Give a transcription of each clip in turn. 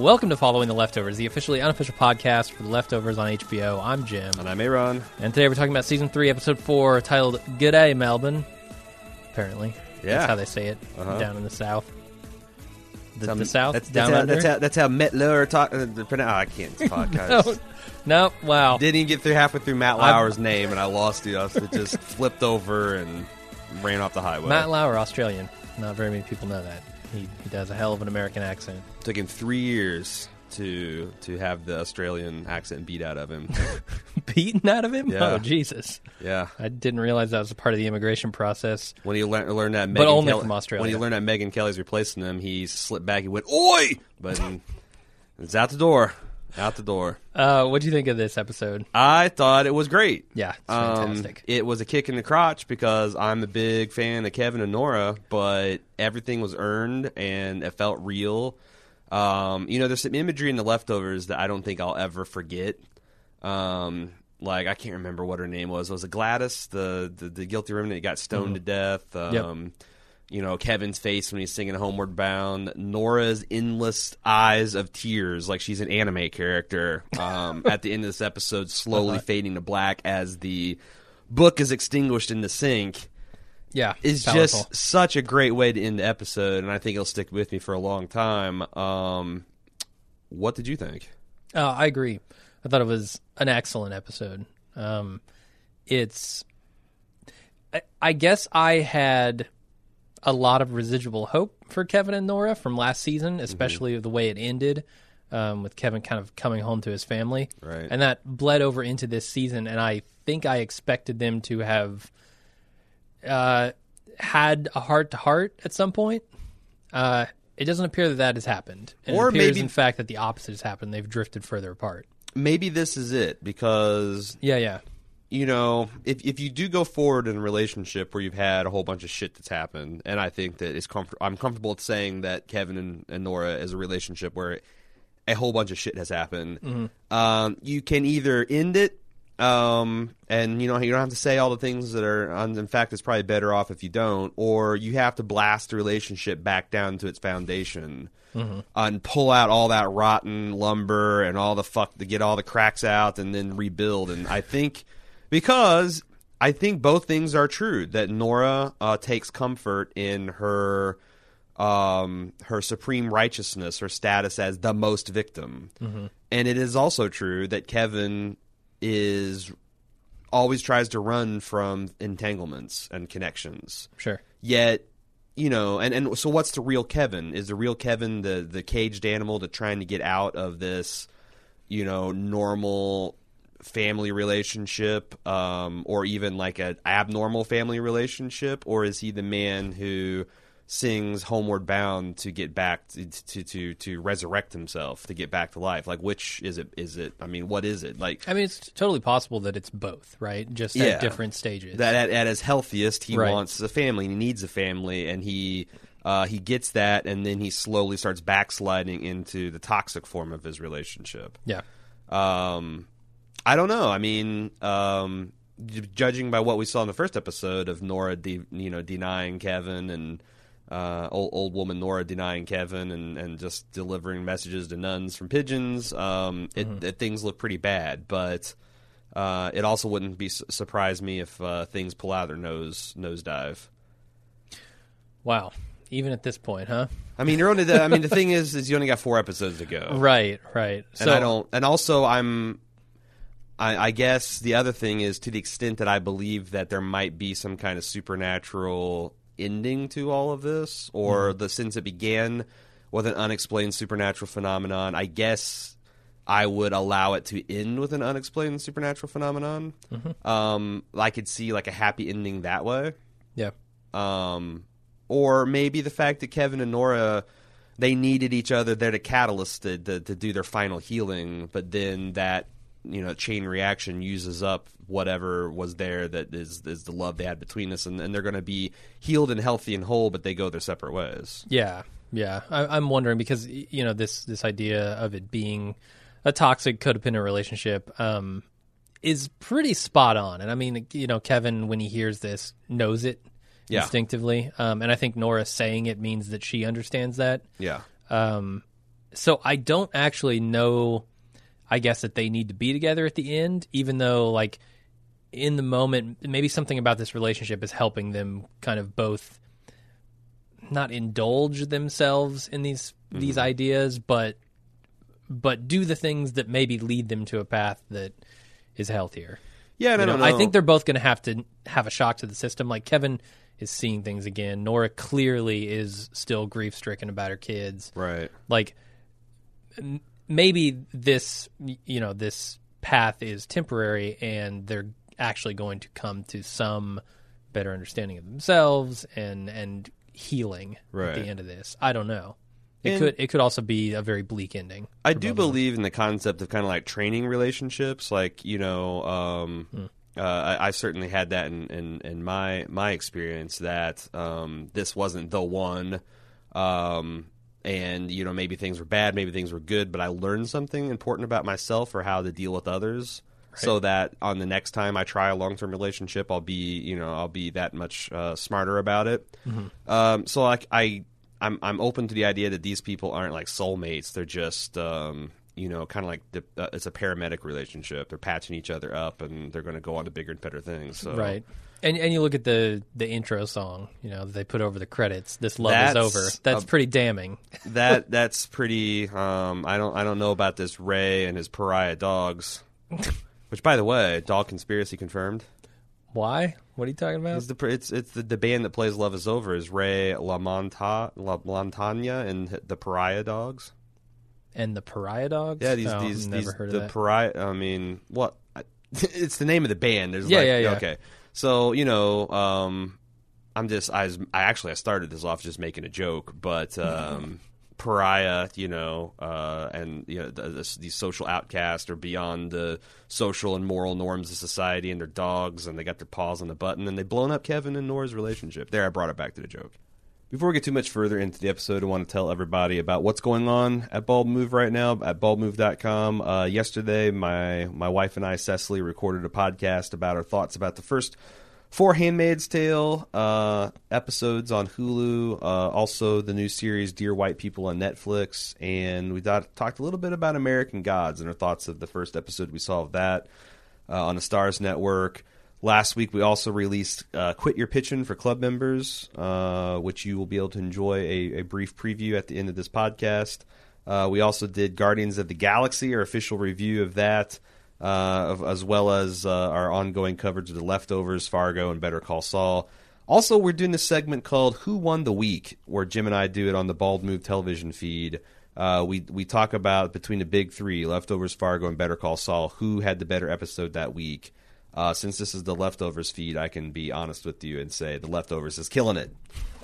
Welcome to Following the Leftovers, the officially unofficial podcast for the Leftovers on HBO. I'm Jim, And I'm Aaron. and today we're talking about season three, episode four, titled "G'day Melbourne." Apparently, Yeah. that's how they say it Uh-huh. down in the south. The, the south, That's, down that's, how, that's, how, that's how Matt Lauer talk. Uh, oh, I can't podcast. no, no, wow. Didn't even get through halfway through Matt I'm- Lauer's name, and I lost it. I it just flipped over and ran off the highway. Matt Lauer, Australian. Not very many people know that. He, he does a hell of an American accent. Took him three years to to have the Australian accent beat out of him. Beaten out of him? Yeah. Oh, Jesus. yeah, I didn't realize that was a part of the immigration process. when he learned learned that, But only Kelly, from Australia. When he learned that Megyn Kelly's replacing him, he slipped back. He went, "Oi!" But it's out the door. Out the door. Uh, what do you think of this episode? I thought it was great. Yeah, it's Um, fantastic. it was a kick in the crotch because I'm a big fan of Kevin and Nora, but everything was earned and it felt real. Um, you know, there's some imagery in the leftovers that I don't think I'll ever forget. Um, like I can't remember what her name was. Was it Gladys, the the, the guilty remnant that got stoned to death? Um, Yep. You know Kevin's face when he's singing "Homeward Bound." Nora's endless eyes of tears, like she's an anime character. Um, at the end of this episode, slowly fading to black as the book is extinguished in the sink Yeah, is powerful. just such a great way to end the episode, and I think it'll stick with me for a long time. Um, what did you think? Oh, I agree. I thought it was an excellent episode. Um, it's, I, I guess I had a lot of residual hope for Kevin and Nora from last season, especially the way it ended, um, with Kevin kind of coming home to his family, Right. and that bled over into this season. And I think I expected them to have uh, had a heart to heart at some point. Uh, it doesn't appear that that has happened. And Or it appears, maybe- in fact, that the opposite has happened. They've drifted further apart. Maybe this is it because Yeah, yeah, you know, if if you do go forward in a relationship where you've had a whole bunch of shit that's happened, and I think that it's comfort, I'm comfortable with saying that Kevin and, and Nora is a relationship where a whole bunch of shit has happened. Um, you can either end it, um, and you know you don't have to say all the things that are. In fact, it's probably better off if you don't, or you have to blast the relationship back down to its foundation. And pull out all that rotten lumber and all the fuck to get all the cracks out and then rebuild. And I think because I think both things are true that Nora uh, takes comfort in her um, her supreme righteousness, her status as the most victim, and it is also true that Kevin is always tries to run from entanglements and connections. sure. Yet, you know, and, and so what's the real Kevin? Is the real Kevin the the caged animal that trying to get out of this, you know, normal family relationship, um, or even like an abnormal family relationship, or is he the man who sings "Homeward Bound" to get back to to to, to resurrect himself, to get back to life? Like, which is it? Is it? I mean, what is it? Like, I mean, it's totally possible that it's both, right? Just Yeah. at different stages. that at, at his healthiest he Right. wants a family he needs a family and he uh, he gets that and then he slowly starts backsliding into the toxic form of his relationship yeah, um, i don't know i mean um, judging by what we saw in the first episode of nora de- you know denying kevin and uh, old, old woman Nora denying Kevin and, and just delivering messages to nuns from pigeons. Um, it, it, things look pretty bad, but uh, it also wouldn't be su- surprise me if uh, things pull out their nose nosedive. wow. Even at this point, huh? I mean, you're only. The, I mean, the thing is, is you only got four episodes to go, Right, right. So and I don't. And also, I'm. I, I guess the other thing is to the extent that I believe that there might be some kind of supernatural ending to all of this, or the since it began with an unexplained supernatural phenomenon. I guess I would allow it to end with an unexplained supernatural phenomenon. Um, I could see like a happy ending that way. Yeah, um, or maybe the fact that Kevin and Nora they needed each other. They're the catalyst to, to, to do their final healing, but then that you know chain reaction uses up whatever was there that is is the love they had between us, and, and they're going to be healed and healthy and whole, but they go their separate ways. yeah, yeah. I, I'm wondering because you know this this idea of it being a toxic codependent relationship um, is pretty spot on. And I mean, you know, Kevin when he hears this knows it Yeah. instinctively, um, and I think Nora saying it means that she understands that. Yeah, Um, so I don't actually know. I guess that they need to be together at the end, even though like in the moment, maybe something about this relationship is helping them kind of both not indulge themselves in these mm-hmm. these ideas, but but do the things that maybe lead them to a path that is healthier. Yeah, and You I know, don't know. I think they're both going to have to have a shock to the system. Like Kevin is seeing things again. Nora clearly is still grief stricken about her kids. right. Like maybe this, you know, this path is temporary, and they're actually going to come to some better understanding of themselves and and healing at the end of this. I don't know. It And- could it could also be a very bleak ending. I do both of them. believe in the concept of kind of like training relationships. Like you know, um, Hmm. uh, I, I certainly had that in, in, in my my experience that um, this wasn't the one, um, and you know maybe things were bad, maybe things were good, but I learned something important about myself or how to deal with others. So that on the next time I try a long term relationship, I'll be you know I'll be that much uh, smarter about it. Mm-hmm. Um, so like I I'm I'm open to the idea that these people aren't like soulmates. They're just um, you know kind of like the, uh, it's a paramedic relationship. They're patching each other up, and they're going to go on to bigger and better things. So Right. And and you look at the the intro song, you know, that they put over the credits. This love That's is over. That's a- pretty damning. that that's pretty. Um, I don't I don't know about this Ray and his pariah dogs. Which, by the way, dog conspiracy confirmed. Why? What are you talking about? It's the it's it's the, the band that plays "Love Is Over" is Ray LaMonta La Montagna and the Pariah Dogs. And the pariah dogs? Yeah, these Oh, these never these heard of the pariah. I mean, what? It's the name of the band. There's Yeah, like, yeah, yeah. Okay, so you know, um, I'm just I was I actually I started this off just making a joke, but um, pariah, you know, uh, and you know the, the, these social outcasts are beyond the social and moral norms of society, and they're dogs, and they got their paws on the button, and they've blown up Kevin and Nora's relationship. There, I brought it back to the joke. Before we get too much further into the episode, I want to tell everybody about what's going on at Bald Move right now at baldmove.com. Uh, yesterday, my my wife and I, Cecily, recorded a podcast about our thoughts about the first four Handmaid's Tale uh, episodes on Hulu, uh, also the new series Dear White People on Netflix, and we talked a little bit about American Gods and our thoughts of the first episode we saw of that uh, on the Starz Network. Last week, we also released uh, Quit Your Pitching for club members, uh, which you will be able to enjoy a, a brief preview at the end of this podcast. Uh, we also did Guardians of the Galaxy, our official review of that, uh, as well as uh, our ongoing coverage of The Leftovers, Fargo, and Better Call Saul. Also, we're doing this segment called Who Won the Week, where Jim and I do it on the Bald Move television feed. Uh, we we talk about between the big three, Leftovers, Fargo, and Better Call Saul, who had the better episode that week. Uh, since this is the leftovers feed, I can be honest with you and say the leftovers is killing it.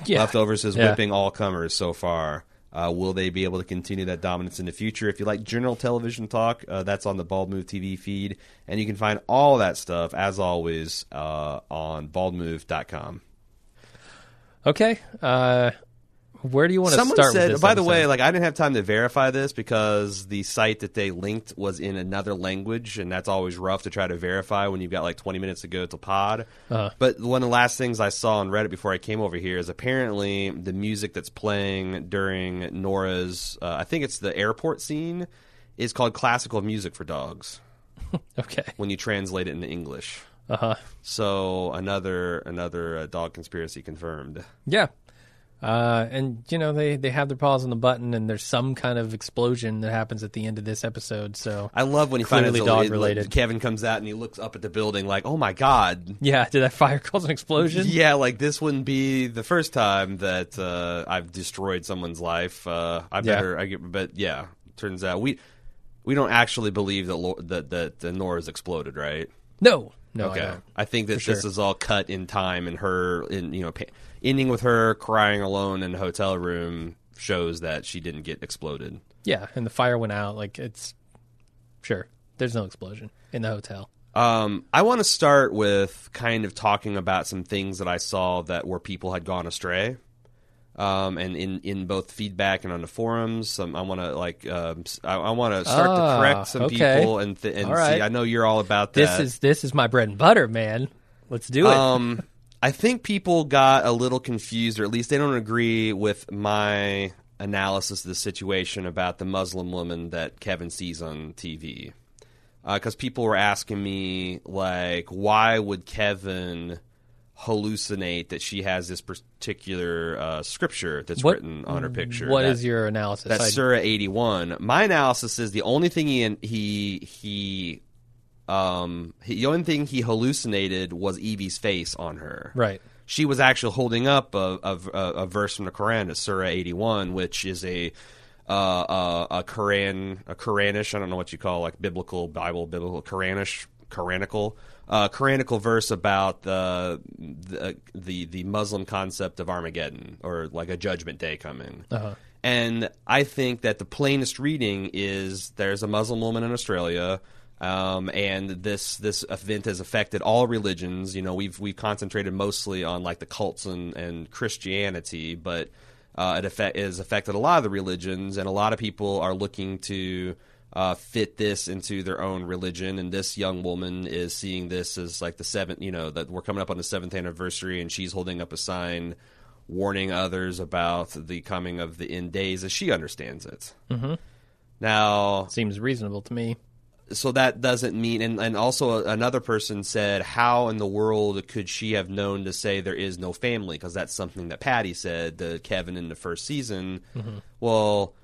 Yeah. Leftovers is Yeah. whipping all comers so far. Uh, will they be able to continue that dominance in the future? If you like general television talk, uh, that's on the Bald Move TV feed, and you can find all that stuff as always uh, on baldmove.com. Okay. Uh, where do you want to Someone start said, with this by the episode? way, like I didn't have time to verify this because the site that they linked was in another language, and that's always rough to try to verify when you've got like 20 minutes to go to pod. Uh-huh. But one of the last things I saw on Reddit before I came over here is apparently the music that's playing during Nora's, uh, I think it's the airport scene, is called classical music for dogs Okay. when you translate it into English. Uh huh. So another another uh, dog conspiracy confirmed. Yeah. Uh, and you know they they have their paws on the button, and there's some kind of explosion that happens at the end of this episode. So I love when he finds Clearly dog related. Kevin comes out and he looks up at the building like, "Oh my god!" yeah, did that fire cause an explosion? Yeah, like this wouldn't be the first time that uh, I've destroyed someone's life. Uh, I Yeah. better, I get, but yeah, turns out we we don't actually believe that Lo- that that Nora's exploded, right? No, no, okay, I don't. think that For this sure. is all cut in time, and her, in you know, pa- ending with her crying alone in a hotel room shows that she didn't get exploded. Yeah, and the fire went out. Like it's sure there's no explosion in the hotel. Um, I want to start with kind of talking about some things that I saw that where people had gone astray. Um, and in, in both feedback and on the forums, um, I want to like I s- I, want to start Ah, to correct some okay. people and th- and right. see. I know you're all about that. This is this is my bread and butter, man. Let's do it. I think people got a little confused, or at least they don't agree with my analysis of the situation about the Muslim woman that Kevin sees on TV. Because people were asking me, like, why would Kevin hallucinate that she has this particular uh, scripture that's What- written on her picture? What That- is your analysis? that's Surah 81. My analysis is the only thing he he he um he, the only thing he hallucinated was Evie's face on her. right. She was actually holding up a, a, a- a verse from the Quran, it's Surah 81, which is a uh, uh, a Quran, a Quranish. I don't know what you call like biblical Bible, biblical Quranish, Quranical, uh, Quranical verse about the, the the the Muslim concept of Armageddon or like a Judgment Day coming. Uh-huh. And I think that the plainest reading is there's a Muslim woman in Australia, um, and this this event has affected all religions. You know, we've we've concentrated mostly on like the cults and, and Christianity, but uh, it affect, has affected a lot of the religions, and a lot of people are looking to uh, fit this into their own religion. And this young woman is seeing this as like the seventh, you know, that we're coming up on the seventh anniversary, and she's holding up a sign warning others about the coming of the end days as she understands it. Mm-hmm. Now, Seems reasonable to me. So that doesn't mean, and, and also another person said, how in the world could she have known to say there is no family? Because that's something that Patty said to Kevin in the first season. Mm-hmm. Well,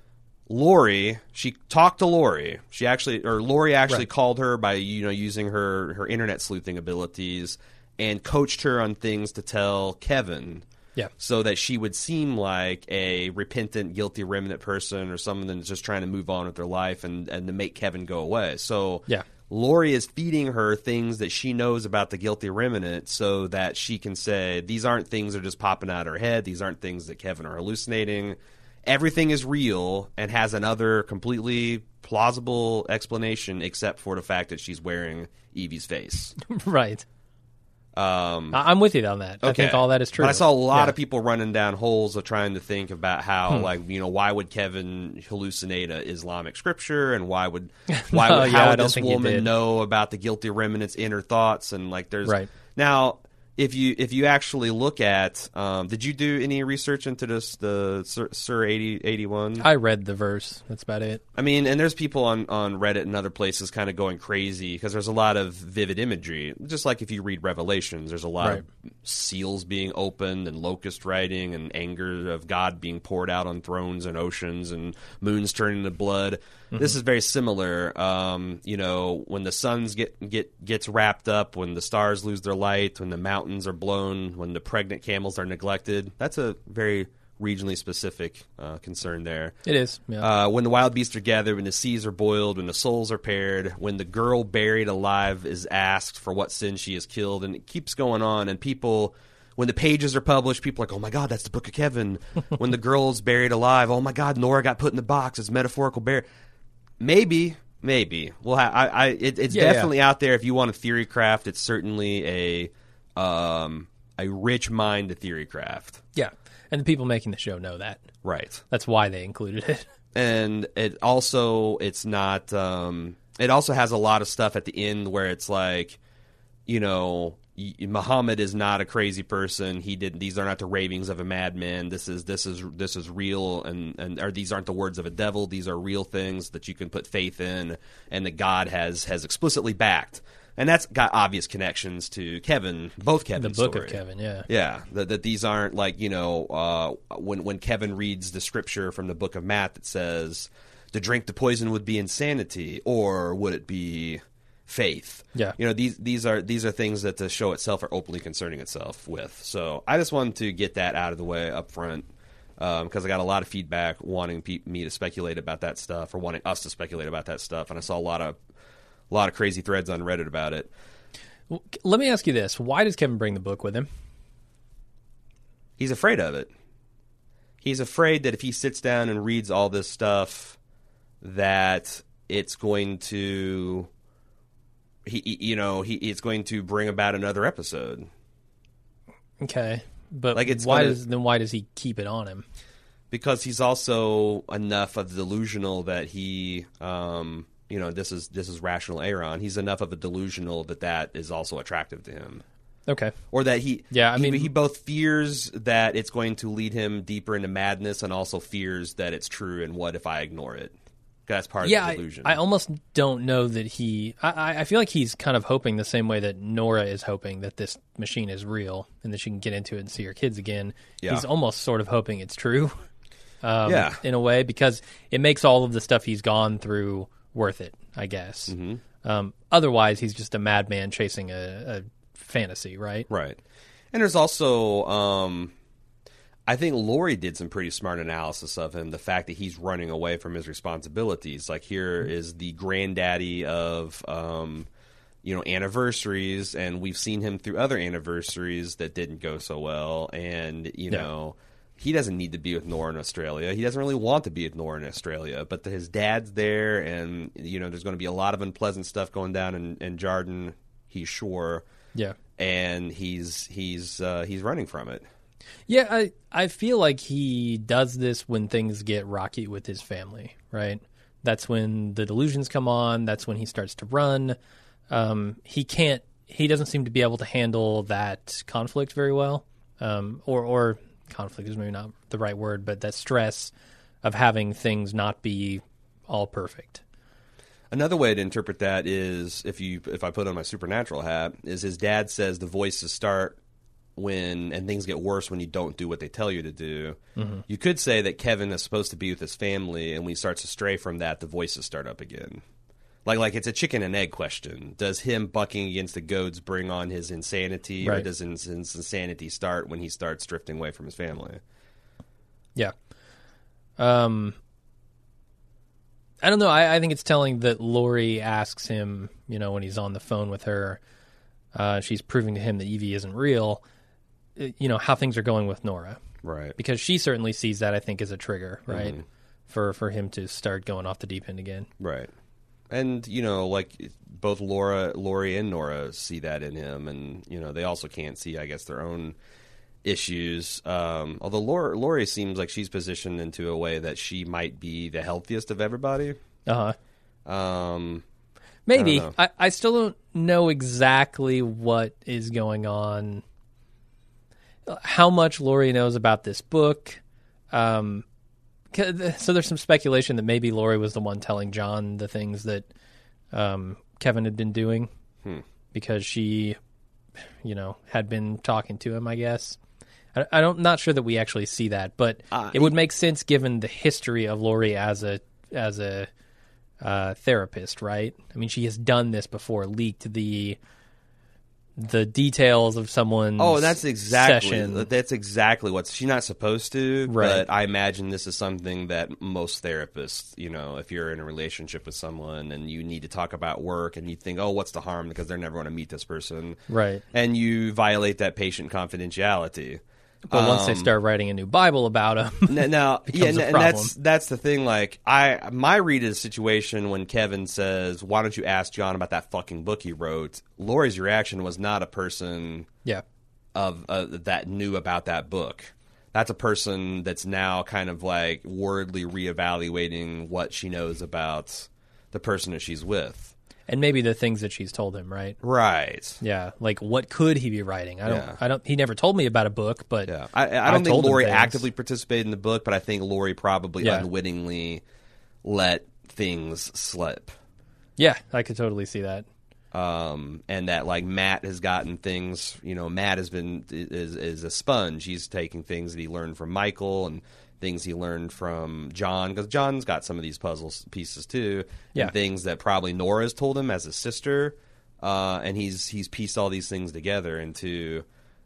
Lori, she talked to Lori. She actually, or Lori actually Right. called her by you know using her her internet sleuthing abilities and coached her on things to tell Kevin Yeah. so that she would seem like a repentant, guilty remnant person or someone that's just trying to move on with their life and, and to make Kevin go away. So Yeah. Lori is feeding her things that she knows about the guilty remnant so that she can say, these aren't things that are just popping out of her head. These aren't things that Kevin are hallucinating. Everything is real and has another completely plausible explanation except for the fact that she's wearing Evie's face. right. Um, I- I'm with you on that. I think all that is true. but I saw a lot Yeah. Hmm. of people running down holes of trying to think about how, like, you know, why would Kevin hallucinate a Islamic scripture, and why would why No, would yeah, would this woman know about the guilty remnant's inner thoughts, and like, there's Right. now. If you if you actually look at, um, did you do any research into this the Sur, Sur 80, 81? I read the verse. That's about it. I mean, and there's people on, on Reddit and other places kind of going crazy because there's a lot of vivid imagery. Just like if you read Revelations, there's a lot of seals being opened and locust writing and anger of God being poured out on thrones and oceans and moons turning to blood. This is very similar. Um, you know, when the suns get get gets wrapped up, when the stars lose their light, when the mountains are blown, when the pregnant camels are neglected. That's a very regionally specific uh, concern there. It is. Yeah. Uh, when the wild beasts are gathered, when the seas are boiled, when the souls are paired, when the girl buried alive is asked for what sin she has killed, and it keeps going on. And people, when the pages are published, people are like, "Oh my God, that's the Book of Kevin." when the girl's buried alive, "Oh my God, Nora got put in the box." It's metaphorical burial. Maybe, maybe. Well, I, I it, it's Yeah, yeah. definitely out there. If you want a theory craft, it's certainly a um, a rich mind to theory craft. yeah. And the people making the show know that. Right. That's why they included it. and it also it's not um it also has a lot of stuff at the end where it's like you know Muhammad is not a crazy person he did these are not the ravings of a madman this is this is this is real and and or these aren't the words of a devil these are real things that you can put faith in and that God has has explicitly backed and that's got obvious connections to Kevin both The Kevin's book story. of Kevin. Yeah. Yeah, that, that these aren't like you know uh, when when Kevin reads the scripture from the book of Matt that says to drink the poison would be insanity or would it be faith? Yeah. you know these these are these are things that the show itself are openly concerning itself with. So I just wanted to get that out of the way up front um, because I got a lot of feedback wanting pe- me to speculate about that stuff or wanting us to speculate about that stuff, and I saw a lot of a lot of crazy threads on Reddit about it. Well, Let me ask you this: Why does Kevin bring the book with him? he's afraid of it. He's afraid that if he sits down and reads all this stuff, that it's going to, he, you know, he it's going to bring about another episode. Okay, but Like, it's why gonna- does then why does he keep it on him? because he's also enough of a delusional that he um you know this is this is rational Aaron he's enough of a delusional that that is also attractive to him Okay. or that he Yeah, I he- mean- he, both fears that it's going to lead him deeper into madness and also fears that it's true and what if I ignore it? That's part Yeah, of the illusion. I almost don't know that he. I- I, I feel like he's kind of hoping the same way that Nora is hoping that this machine is real and that she can get into it and see her kids again. Yeah. He's almost sort of hoping it's true. Um, Yeah. in a way, because it makes all of the stuff he's gone through worth it. I guess. Mm-hmm. Um, otherwise, he's just a madman chasing a, a fantasy, right? Right. And there's also, um, I think Lori did some pretty smart analysis of him. The fact that he's running away from his responsibilities. Like here is the granddaddy of, um, you know, anniversaries, and we've seen him through other anniversaries that didn't go so well. And you Yeah. know, he doesn't need to be with Nora in Australia. He doesn't really want to be with Nora in Australia. But his dad's there, and you know, there's going to be a lot of unpleasant stuff going down in, in Jarden. He's sure Yeah. and he's he's uh, he's running from it. Yeah, I I feel like he does this when things get rocky with his family, right? That's when the delusions come on. That's when he starts to run. Um, he can't. He doesn't seem to be able to handle that conflict very well, um, or or conflict is maybe not the right word, but that stress of having things not be all perfect. Another way to interpret that is if you if I put on my supernatural hat is his dad says the voices start when and things get worse when you don't do what they tell you to do. You could say that Kevin is supposed to be with his family and when he starts to stray from that the voices start up again. Like like it's a chicken and egg question. Does him bucking against the goads bring on his insanity or does his, his insanity start when he starts drifting away from his family? Yeah. Um, I don't know. I, I think it's telling that Lori asks him, you know, when he's on the phone with her, uh, she's proving to him that Evie isn't real, you know, how things are going with Nora. Right. Because she certainly sees that, I think, as a trigger, right? For, for him to start going off the deep end again. Right. And you know, like both Laura, Lori, and Nora see that in him, and you know they also can't see, I guess, their own issues. Um, although Laura, Lori seems like she's positioned into a way that she might be the healthiest of everybody. Uh huh. Um, Maybe. know. I, I, still don't know exactly what is going on. How much Lori knows about this book. Um, so there's some speculation that maybe Lori was the one telling John the things that um, Kevin had been doing because she, you know, had been talking to him. I guess. I, I don't. Not sure that we actually see that, but Uh, it would make sense given the history of Lori as a as a uh, therapist, right? I mean, she has done this before, leaked the the details of someone's oh, that's exactly session. that's exactly what she's not supposed to. Right. But I imagine this is something that most therapists, you know, if you're in a relationship with someone and you need to talk about work, and you think, oh, what's the harm because they're never going to meet this person, right. and you violate that patient confidentiality. But once they Um, start writing a new Bible about him, N- now, yeah, and that's that's the thing. Like, I my read of the situation when Kevin says, "Why don't you ask John about that fucking book he wrote?" Lori's reaction was not a person yeah, of uh, that knew about that book. That's a person that's now kind of like wordly reevaluating what she knows about the person that she's with. And maybe the things that she's told him, right? Right. Yeah, like what could he be writing? I don't. Yeah. I don't. He never told me about a book, but Yeah, I, I I don't think Lori actively participated in the book, but I think Lori probably Yeah. unwittingly let things slip. yeah, I could totally see that. um, and that like Matt has gotten things. You know, Matt has been is is a sponge. He's taking things that he learned from Michael and things he learned from John because John's got some of these puzzle pieces too. Yeah. and things that probably Nora's told him as a sister, uh, and he's he's pieced all these things together into.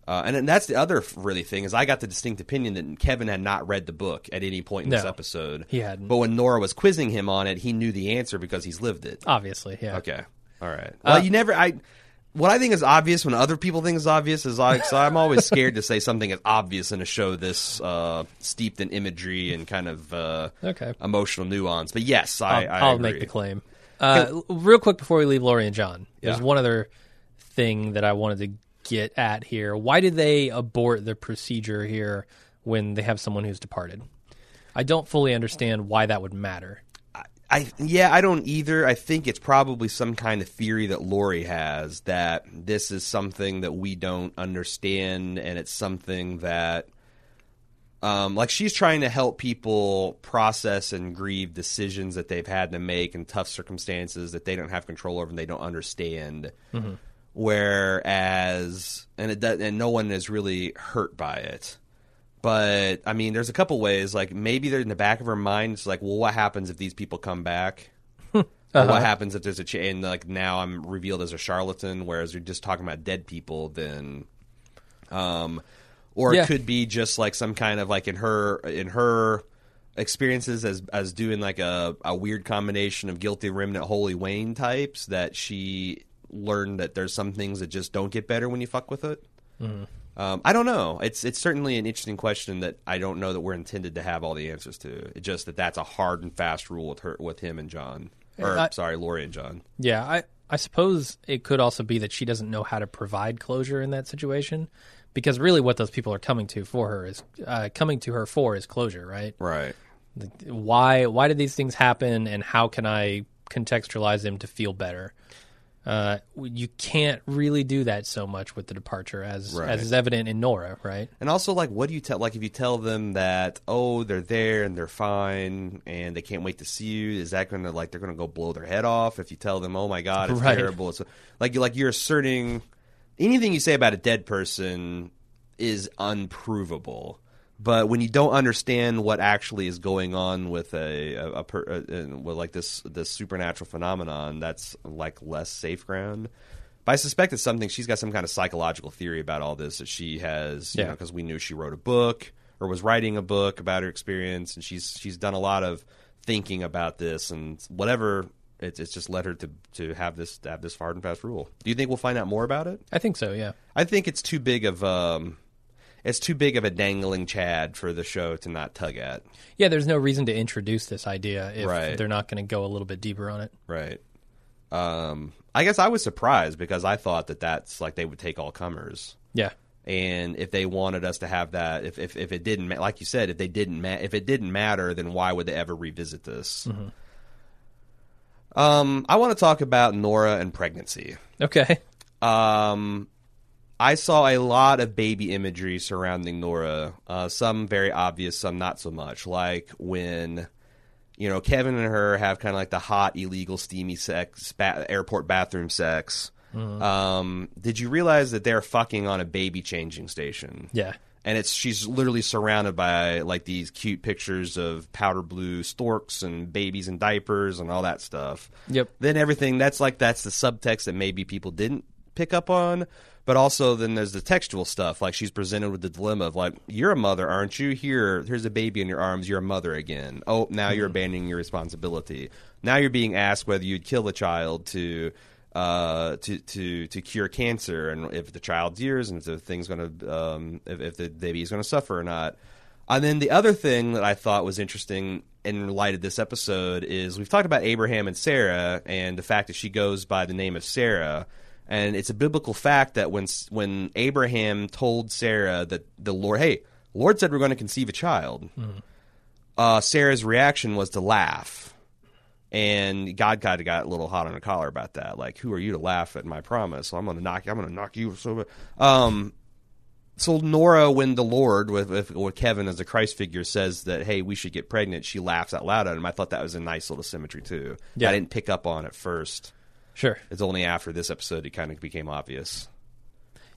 Uh, and then that's the other really thing is I got the distinct opinion that Kevin had not read the book at any point in this episode. he hadn't. But when Nora was quizzing him on it, he knew the answer because he's lived it. Obviously, yeah. Okay. All right. Well, Uh, you never. I. What I think is obvious when other people think is obvious is like. So I'm always scared to say something is obvious in a show this uh, steeped in imagery and kind of uh, Okay. emotional nuance. But yes, I. I'll, I I'll make the claim. Uh, real quick before we leave Lori and John, there's Yeah. one other thing that I wanted to get at here. Why did they abort the procedure here when they have someone who's departed? I don't fully understand why that would matter. I yeah, I don't either. I think it's probably some kind of theory that Lori has that this is something that we don't understand, and it's something that, um, like she's trying to help people process and grieve decisions that they've had to make in tough circumstances that they don't have control over and they don't understand. Whereas, and it does, and no one is really hurt by it. But I mean, there's a couple ways. Like maybe they're in the back of her mind. It's like, well, what happens if these people come back? Or what happens if there's a change? And like now I'm revealed as a charlatan, whereas you're just talking about dead people. Then, um, or Yeah. it could be just like some kind of like in her in her experiences as as doing like a, a weird combination of guilty remnant holy Wayne types that she learned that there's some things that just don't get better when you fuck with it. Um, I don't know. It's it's certainly an interesting question that I don't know that we're intended to have all the answers to. It's just that that's a hard and fast rule with her, with him and John, or I- sorry, Lori and John. Yeah, I I suppose it could also be that she doesn't know how to provide closure in that situation, because really what those people are coming to for her is uh, coming to her for is closure, right? Right. Why why did these things happen, and how can I contextualize them to feel better? Uh, you can't really do that so much with the departure, as Right. as is evident in Nora, right? And also, like, what do you tell? Like, if you tell them that, oh, they're there and they're fine and they can't wait to see you, is that going to like they're going to go blow their head off? If you tell them, oh my god, it's Right. terrible, it's like like you're asserting anything you say about a dead person is unprovable. But when you don't understand what actually is going on with a, a, a per, uh, with like this this supernatural phenomenon, that's like less safe ground. But I suspect it's something she's got some kind of psychological theory about all this that she has, you Yeah. know, because we knew she wrote a book or was writing a book about her experience, and she's she's done a lot of thinking about this and whatever. It's, it's just led her to to have this to have this hard and fast rule. Do you think we'll find out more about it? I think so. Yeah. I think it's too big of um, it's too big of a dangling Chad for the show to not tug at. Yeah, there's no reason to introduce this idea if Right. they're not going to go a little bit deeper on it. Right. Um, I guess I was surprised because I thought that that's like they would take all comers. Yeah. And if they wanted us to have that, if if, if it didn't, ma- like you said, if they didn't, ma- if it didn't matter, then why would they ever revisit this? Um, I want to talk about Nora and pregnancy. Okay. Um, I saw a lot of baby imagery surrounding Nora. Uh, some very obvious, some not so much. Like when, you know, Kevin and her have kind of like the hot, illegal, steamy sex, ba- airport bathroom sex. Um, did you realize that they're fucking on a baby changing station? Yeah. and it's she's literally surrounded by like these cute pictures of powder blue storks and babies in diapers and all that stuff. Yep. Then everything that's like that's the subtext that maybe people didn't pick up on. But also then there's the textual stuff. Like she's presented with the dilemma of like, You're a mother, aren't you? Here, here's a baby in your arms, you're a mother again. Oh, now you're abandoning your responsibility. Now you're being asked whether you'd kill a child to uh, to to to cure cancer, and if the child's years, and if the thing's going to, um, if, if the baby is going to suffer or not. And then the other thing that I thought was interesting in light of this episode is we've talked about Abraham and Sarah, and the fact that she goes by the name of Sarah, and it's a biblical fact that when when Abraham told Sarah that the Lord, hey, Lord said we're going to conceive a child, uh, Sarah's reaction was to laugh. And God kind of got a little hot on the collar about that. Like, who are you to laugh at my promise? I'm going to knock. You I'm going to knock you so. Um, so Nora, when the Lord with, with with Kevin as a Christ figure says that, hey, we should get pregnant, she laughs out loud at him. I thought that was a nice little symmetry too. Yeah. I didn't pick up on at first. Sure. It's only after this episode it kind of became obvious.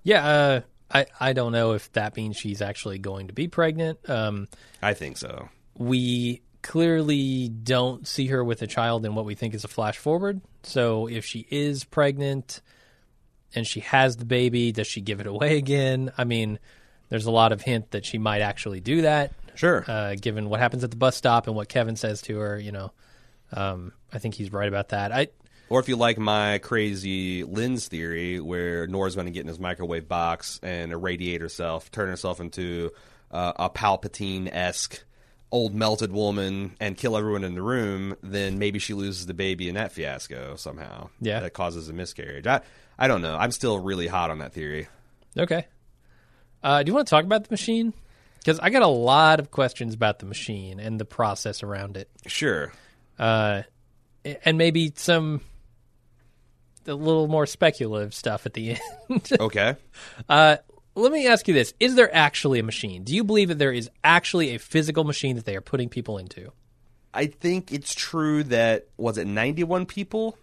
Yeah. Uh, I I don't know if that means she's actually going to be pregnant. Um, I think so. we clearly don't see her with a child in what we think is a flash forward. So if she is pregnant and she has the baby, does she give it away again? I mean, there's a lot of hint that she might actually do that. Sure. Uh, given what happens at the bus stop and what Kevin says to her, you know, um, I think he's right about that. I Or if you like my crazy lens theory, where Nora's going to get in his microwave box and irradiate herself, turn herself into uh, a Palpatine esque old melted woman and kill everyone in the room, then maybe she loses the baby in that fiasco somehow. Yeah. That causes a miscarriage. I, I don't know. I'm still really hot on that theory. Okay. Uh, do you want to talk about the machine? Because I got a lot of questions about the machine and the process around it. Sure. Uh, and maybe some a little more speculative stuff at the end. Okay. uh, let me ask you this: Is there actually a machine? Do you believe that there is actually a physical machine that they are putting people into? I think it's true that was it 91 people?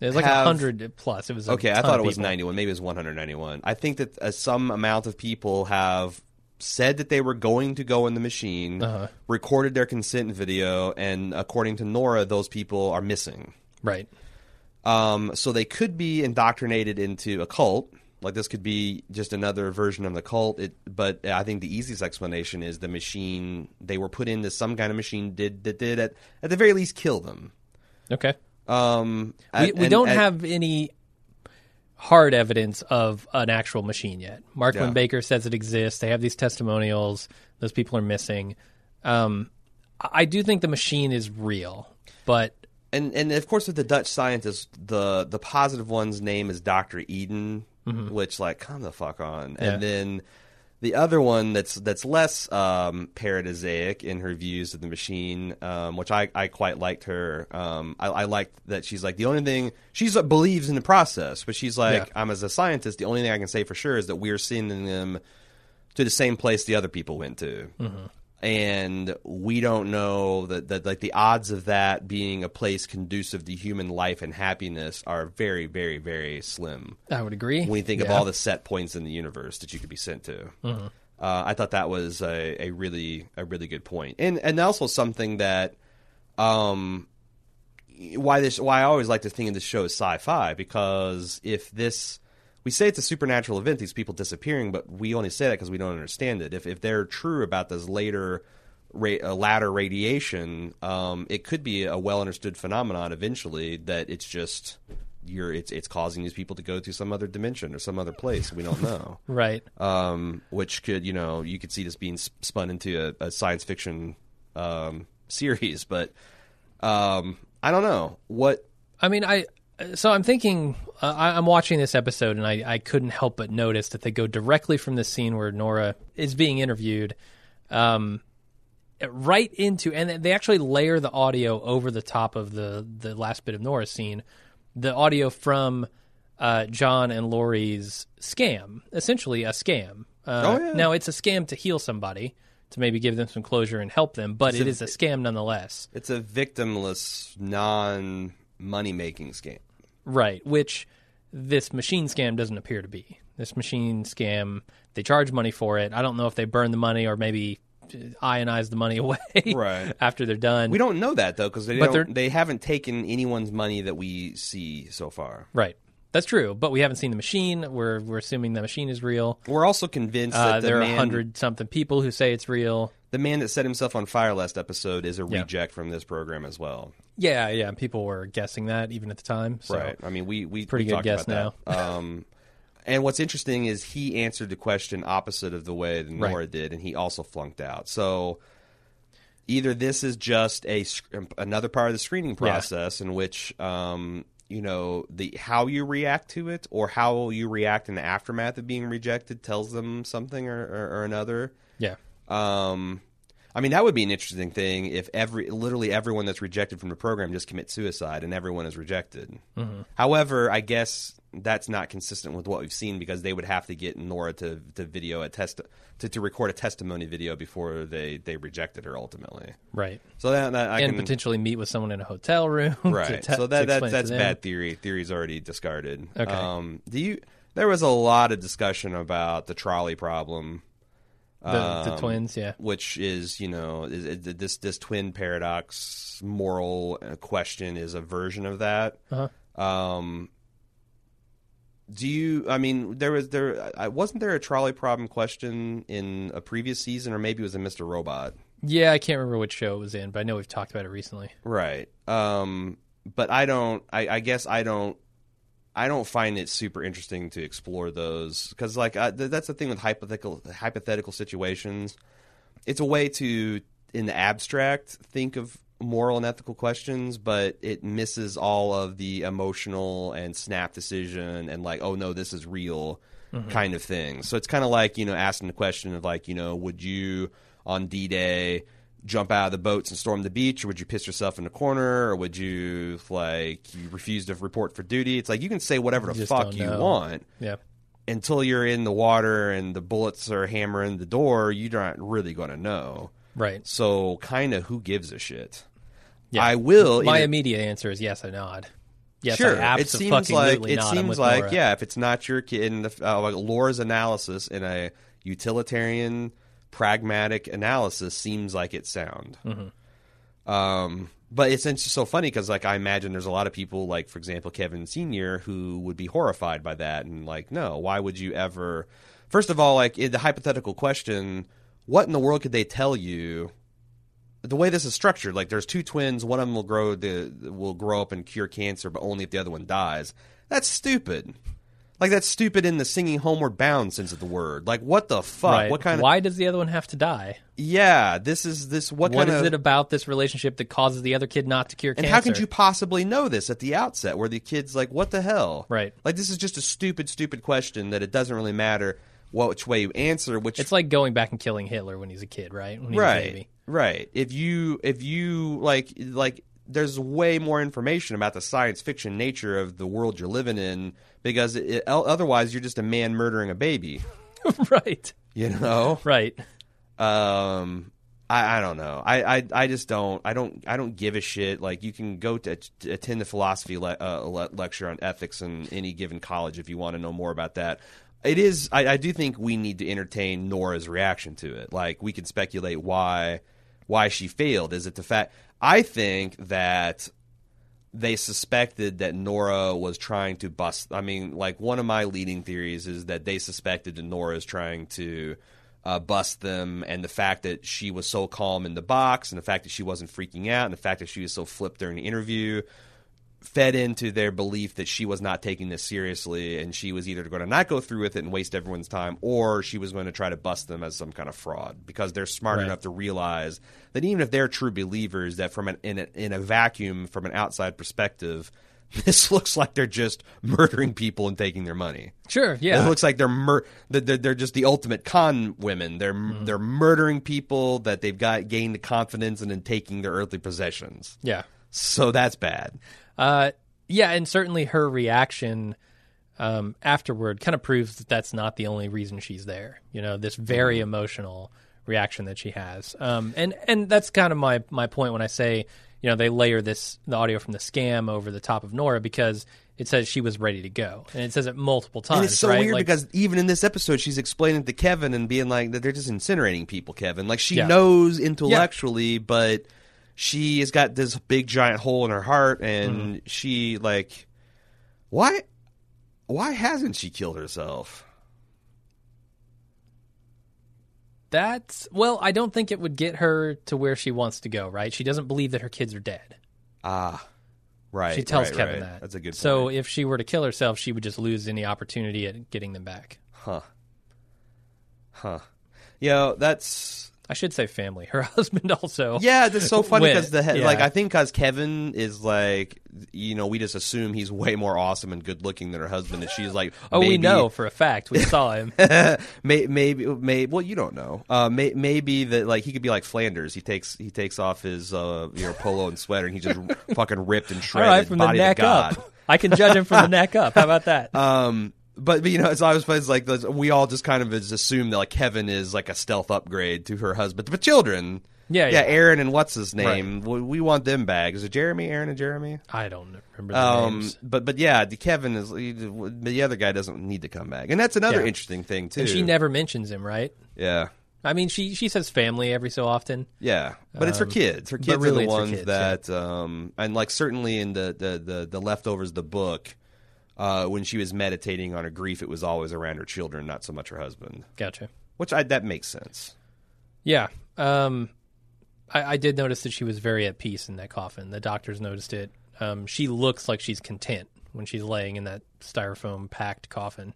It was like a Have- hundred plus. It was Okay, I thought it was people. 91. Maybe it was 191. I think that uh, some amount of people have said that they were going to go in the machine, Uh-huh. recorded their consent video, and according to Nora, those people are missing. Right. Um, so they could be indoctrinated into a cult. Like this could be just another version of the cult. It, but I think the easiest explanation is the machine they were put into some kind of machine did that did at at the very least kill them. Okay. Um, We, and- we don't and- have any hard evidence of an actual machine yet. Mark Linn Yeah. Baker says it exists. They have these testimonials. Those people are missing. Um, I do think the machine is real, but and and of course with the Dutch scientist, the the positive one's name is Doctor Eden, which like come the fuck on. Mm-hmm. Yeah. And then the other one that's that's less um, paradisiac in her views of the machine, um, which I, I quite liked her. Um, I, I liked that she's like the only thing she's uh, believes in the process, but she's like Yeah. I'm as a scientist, the only thing I can say for sure is that we're sending them to the same place the other people went to. And we don't know that, that like the odds of that being a place conducive to human life and happiness are very, very, very slim I would agree. when you think of all the set points in the universe that you could be sent to. Uh, I thought that was a, a really a really good point. point, and and also something that um why this why I always like to think of this show as sci-fi because if this we say it's a supernatural event, these people disappearing, but we only say that because we don't understand it. If if they're true about this later ra- uh, latter radiation, um, it could be a well understood phenomenon eventually that it's just you're it's it's causing these people to go to some other dimension or some other place we don't know. right. um, which could you know you could see this being spun into a, a science fiction um, series, but um, I don't know what. I mean, I so I'm thinking uh, I, I'm watching this episode and I, I couldn't help but notice that they go directly from the scene where Nora is being interviewed, um, right into and they actually layer the audio over the top of the the last bit of Nora's scene, the audio from uh, John and Lori's scam, essentially a scam. Uh, Oh, yeah. Now it's a scam to heal somebody to maybe give them some closure and help them, but it is a scam nonetheless. It's a victimless, non money making scam. Right, which this machine scam doesn't appear to be. This machine scam, they charge money for it. I don't know if they burn the money or maybe ionize the money away Right. after they're done. We don't know that though because they But don't, they're- haven't taken anyone's money that we see so far. right. That's true, but we haven't seen the machine. We're we're assuming the machine is real. We're also convinced Uh, that the there are a hundred something people who say it's real. the man that set himself on fire last episode is a Yeah. reject from this program as well. Yeah, yeah. People were guessing that even at the time. So. Right. I mean, we we Pretty we good guess about that. Um, and what's interesting is he answered the question opposite of the way that Right. Nora did, and he also flunked out. So either this is just a another part of the screening process in which um, you know the how you react to it or how you react in the aftermath of being rejected tells them something or, or, or another. Yeah. Um, I mean, that would be an interesting thing if every literally everyone that's rejected from the program just commits suicide and everyone is rejected. However, I guess that's not consistent with what we've seen because they would have to get Nora to, to video a test to, to record a testimony video before they, they rejected her ultimately. Right. So that, that I and can potentially meet with someone in a hotel room. to right. te- so that, that explain it to that's bad theory. Theory's already discarded. Okay. Um, do you? There was a lot of discussion about the trolley problem. The, the um, twins, yeah. which is you know is, is this this twin paradox moral question is a version of that. Uh-huh. Um, do you? I mean, there was there wasn't there a trolley problem question in a previous season, or maybe it was in Mister Robot, Yeah, I can't remember which show it was in, but I know we've talked about it recently. right? Um, but I don't. I, I guess I don't. I don't find it super interesting to explore those because, like, I, th- that's the thing with hypothetical hypothetical situations. It's a way to, in the abstract, think of moral and ethical questions, but it misses all of the emotional and snap decision and like, oh no, this is real mm-hmm. kind of thing. So it's kind of like you know asking the question of like, you know, would you on D Day jump out of the boats and storm the beach, or would you piss yourself in the corner, or would you like you refuse to report for duty? It's like you can say whatever the Just fuck don't you know. want Yeah. until you're in the water and the bullets are hammering the door. You're not really going to know. Right. So, kind of, who gives a shit? Yeah. I will. My in a- immediate answer is yes, I nod. Yes, sure. I it seems like it. Seems like Laura. yeah. If it's not your kid, in the, uh, like Laura's analysis in a utilitarian, pragmatic analysis seems like it's sound. Mm-hmm. Um, but it's, it's so funny because like I imagine there's a lot of people like for example Kevin Senior who would be horrified by that and like no, why would you ever? First of all, like the hypothetical question, what in the world could they tell you? the way this is structured, like there's two twins, one of them will grow the will grow up and cure cancer, but only if the other one dies. That's stupid. Like that's stupid in the singing homeward bound sense of the word. Like what the fuck? Right. What kind of Why does the other one have to die? Yeah, this is this what, What kind is of it about this relationship that causes the other kid not to cure and cancer? how could you possibly know this at the outset where the kid's like, what the hell? Right. Like this is just a stupid, stupid question that it doesn't really matter which way you answer, which It's like going back and killing Hitler when he's a kid, right? When he's a right baby. right if you if you like like there's way more information about the science fiction nature of the world you're living in because it, otherwise you're just a man murdering a baby right. you know Right. um I, I don't know. I, I I just don't. I don't. I don't give a shit. Like you can go to, to attend the philosophy le- uh, le- lecture on ethics in any given college if you want to know more about that. It is. I, I do think we need to entertain Nora's reaction to it. Like we can speculate why why she failed. Is it the fact? I think that they suspected that Nora was trying to bust. I mean, like one of my leading theories is that they suspected that Nora is trying to uh, bust them, and the fact that she was so calm in the box, and the fact that she wasn't freaking out, and the fact that she was so flipped during the interview, fed into their belief that she was not taking this seriously, and she was either going to not go through with it and waste everyone's time, or she was going to try to bust them as some kind of fraud because they're smart Right. enough to realize that even if they're true believers, that from an in a, in a vacuum, from an outside perspective. This looks like they're just murdering people and taking their money. Sure. Yeah. It looks like they're mur- they're, they're just the ultimate con women. They're Mm-hmm. they're murdering people that they've got gained the confidence and then taking their earthly possessions. yeah. So that's bad. Uh, yeah, and certainly her reaction um, afterward kind of proves that that's not the only reason she's there. You know, this very Mm-hmm. emotional reaction that she has, um, and and that's kind of my my point when I say you know they layer this the audio from the scam over the top of Nora because it says she was ready to go, and it says it multiple times. And it's so right? weird Like, because even in this episode, she's explaining to Kevin and being like that they're just incinerating people. Kevin, like she Yeah. knows intellectually, but she has got this big giant hole in her heart, and Mm-hmm. she like why why hasn't she killed herself? that's well, I don't think it would get her to where she wants to go. Right? She doesn't believe that her kids are dead. Ah, right. She tells right, Kevin right. that. That's a good. So point. if she were to kill herself, she would just lose any opportunity at getting them back. Huh. Huh. Yo, that's I should say family. Her husband also. yeah. That's so funny because the he- yeah. like I think because Kevin is like you know we just assume he's way more awesome and good looking than her husband, and she's like Oh, we know for a fact. We saw him. may, maybe maybe well you don't know uh, may, maybe that like he could be like Flanders he takes he takes off his uh, you know polo and sweater and he just fucking ripped and All shredded right, from the neck God. up. I can judge him from the neck up. How about that? Um, but, but you know, it's always like we all just kind of just assume that like Kevin is like a stealth upgrade to her husband, but children. Yeah, yeah, yeah. Aaron and what's his name? We, we want them back. Is it Jeremy, Aaron, and Jeremy? I don't remember the Um, names. but but yeah, the Kevin is he- the other guy doesn't need to come back, and that's another Yeah. interesting thing too. And she never mentions him, right? yeah, I mean, she she says family every so often. yeah, but it's her Um, kids. Her kids really are the ones kids, that, um, and like certainly in the the the, the leftovers, the book. Uh, when she was meditating on her grief, it was always around her children, not so much her husband. Gotcha. Which I, that makes sense. Yeah. Um, I, I did notice that she was very at peace in that coffin. The doctors noticed it. Um, she looks like she's content when she's laying in that styrofoam packed coffin.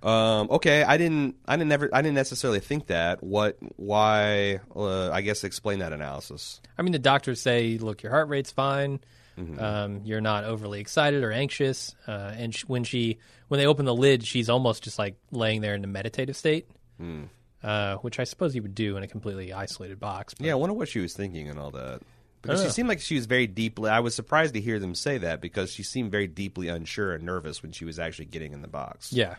Um, okay, I didn't, I didn't never, I didn't necessarily think that. What, why? Uh, I guess explain that analysis. I mean, the doctors say, look, your heart rate's fine. Mm-hmm. Um, you're not overly excited or anxious. Uh, and sh- when she, when they open the lid, she's almost just like laying there in a meditative state. Hmm. uh, which I suppose you would do in a completely isolated box. But Yeah, I wonder what she was thinking and all that. Because she seemed like she was very deeply. I was surprised to hear them say that because she seemed very deeply unsure and nervous when she was actually getting in the box. Yeah.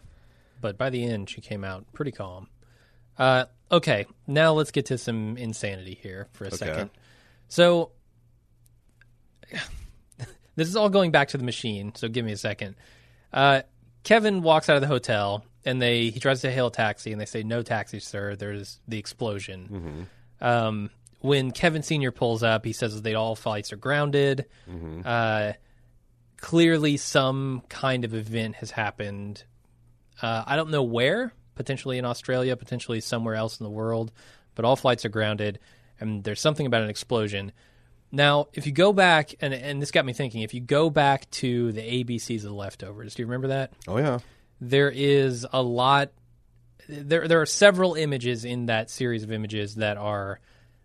But by the end, she came out pretty calm. Uh, okay, now let's get to some insanity here for a second. So, this is all going back to the machine, so give me a second. Uh, Kevin walks out of the hotel, and they he tries to hail a taxi, and they say, "No taxi, sir. There's the explosion." Um, when Kevin Senior pulls up, he says that all flights are grounded. Uh, clearly, some kind of event has happened. Uh, I don't know where. Potentially in Australia, potentially somewhere else in the world, but all flights are grounded, and there's something about an explosion. Now, if you go back, and and this got me thinking, if you go back to the ABCs of the leftovers, do you remember that? Oh yeah. there is a lot there there are several images in that series of images that are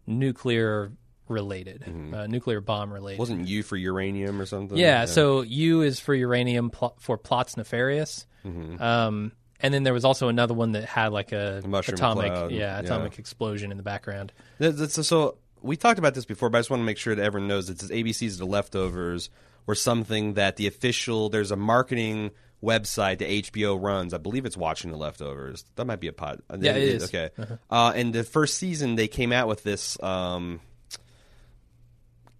nuclear related uh, nuclear bomb related Wasn't U for uranium or something? yeah, so U is for uranium pl- for plots nefarious um, and then there was also another one that had like a mushroom atomic yeah yeah. atomic explosion in the background That's- that's- so we talked about this before, but I just want to make sure that everyone knows that this ABC's The Leftovers or something that the official there's a marketing website that HBO runs. I believe it's Watching the Leftovers. That might be a pod. Yeah, it is. Okay. Uh, and the first season they came out with this um,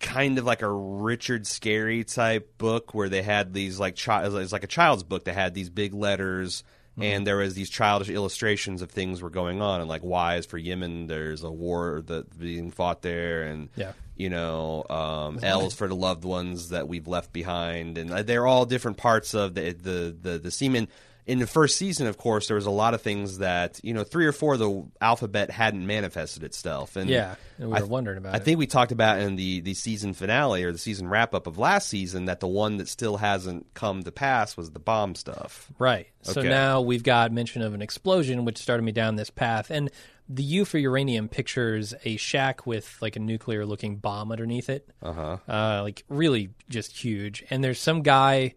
kind of like a Richard Scarry type book where they had these like child it's like a child's book that had these big letters and there was these childish illustrations of things were going on and like Y is for Yemen there's a war that being fought there and Yeah. you know um, L is for the loved ones that we've left behind. And uh, they're all different parts of the the the, the semen in the first season, of course, there was a lot of things that you know, three or four of the alphabet hadn't manifested itself, and yeah and we I were wondering about I it think we talked about in the, the season finale or the season wrap up of last season that the one that still hasn't come to pass was the bomb stuff. Right. So Okay. now we've got mention of an explosion, which started me down this path. And the U for uranium pictures a shack with like a nuclear looking bomb underneath it. Uh-huh. Uh, like really just huge. And there's some guy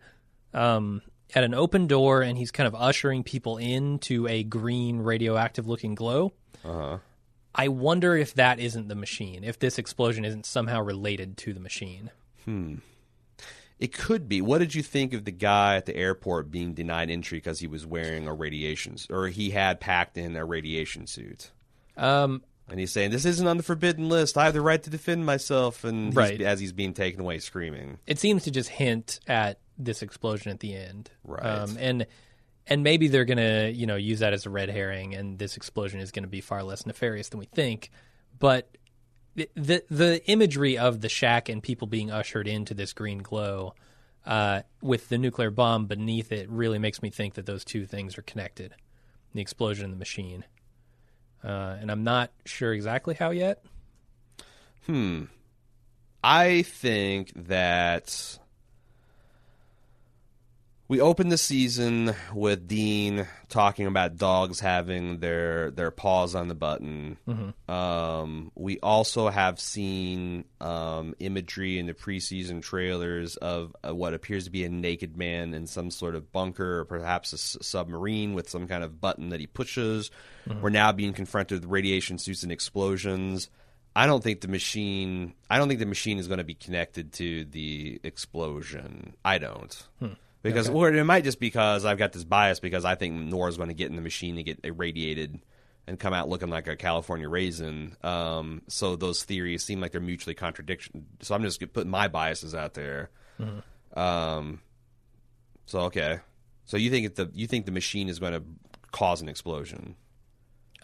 um, at an open door and he's kind of ushering people into a green radioactive looking glow. Uh-huh. I wonder if that isn't the machine, if this explosion isn't somehow related to the machine. Hmm. It could be. What did you think of the guy at the airport being denied entry because he was wearing a radiation or he had packed in a radiation suit? Um, And he's saying, "This isn't on the forbidden list. I have the right to defend myself." And he's, Right. as he's being taken away, screaming. it seems to just hint at this explosion at the end, Right. Um, and and maybe they're gonna you know use that as a red herring, and this explosion is going to be far less nefarious than we think. But the the, the imagery of the shack and people being ushered into this green glow. Uh, with the nuclear bomb beneath it, really makes me think that those two things are connected: the explosion and the machine. Uh, and I'm not sure exactly how yet. Hmm. I think that we opened the season with Dean talking about dogs having their their paws on the button. Um, we also have seen um, imagery in the preseason trailers of uh, what appears to be a naked man in some sort of bunker or perhaps a s- submarine with some kind of button that he pushes. We're now being confronted with radiation suits and explosions. I don't think the machine. I don't think the machine is going to be connected to the explosion. I don't. Because, or it might just be because I've got this bias because I think Nora's going to get in the machine and get irradiated and come out looking like a California raisin. Um, so those theories seem like they're mutually contradiction. So I'm just putting my biases out there. Um, so okay. So you think the you think the machine is going to cause an explosion?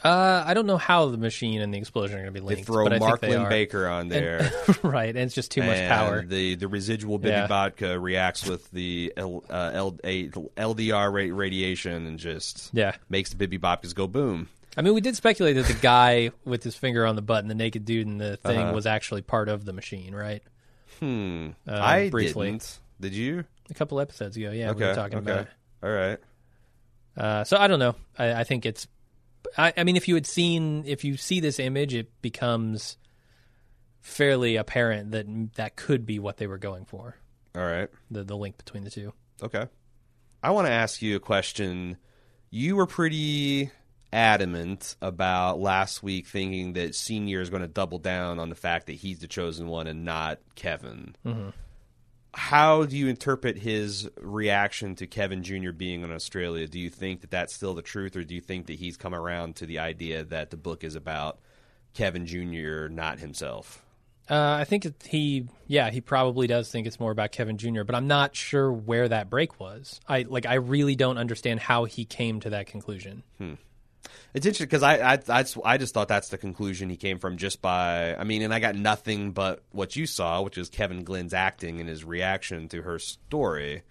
Uh, I don't know how the machine and the explosion are going to be linked. They throw but I think they Mark Linn. Baker on there. right, and it's just too much power. The the residual Bibi Yeah. vodka reacts with the L, uh, L, a, LDR ra- radiation and just Yeah. makes the Bibi vodkas go boom. I mean, we did speculate that the guy with his finger on the button, the naked dude in the thing, Uh-huh. was actually part of the machine, right? Hmm. Uh, I briefly. didn't. Did you? A couple episodes ago, yeah, we were talking okay. about it. All right. Uh, so I don't know. I, I think it's. I, I mean, if you had seen, if you see this image, it becomes fairly apparent that that could be what they were going for. All right. The the link between the two. Okay. I want to ask you a question. You were pretty adamant about last week, thinking that Senior is going to double down on the fact that he's the chosen one and not Kevin. Mm-hmm. How do you interpret his reaction to Kevin Jr. being in Australia? Do you think that that's still the truth, or do you think that he's come around to the idea that the book is about Kevin Jr., not himself? Uh, I think he, yeah, he probably does think it's more about Kevin Jr., but I'm not sure where that break was. I like, I really don't understand how he came to that conclusion. It's interesting because I, I I I just thought that's the conclusion he came from just by I mean, and I got nothing but what you saw, which is Kevin Glenn's acting and his reaction to her story.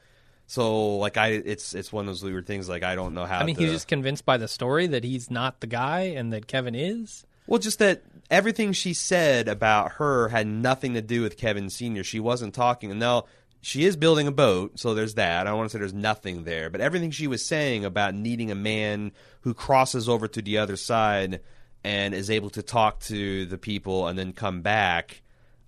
So like I, it's it's one of those weird things. Like I don't know how. I mean, to, he's just convinced by the story that he's not the guy and that Kevin is. well, just that everything she said about her had nothing to do with Kevin Senior. She wasn't talking. And now she is building a boat, so there's that. I don't want to say there's nothing there, but everything she was saying about needing a man who crosses over to the other side and is able to talk to the people and then come back.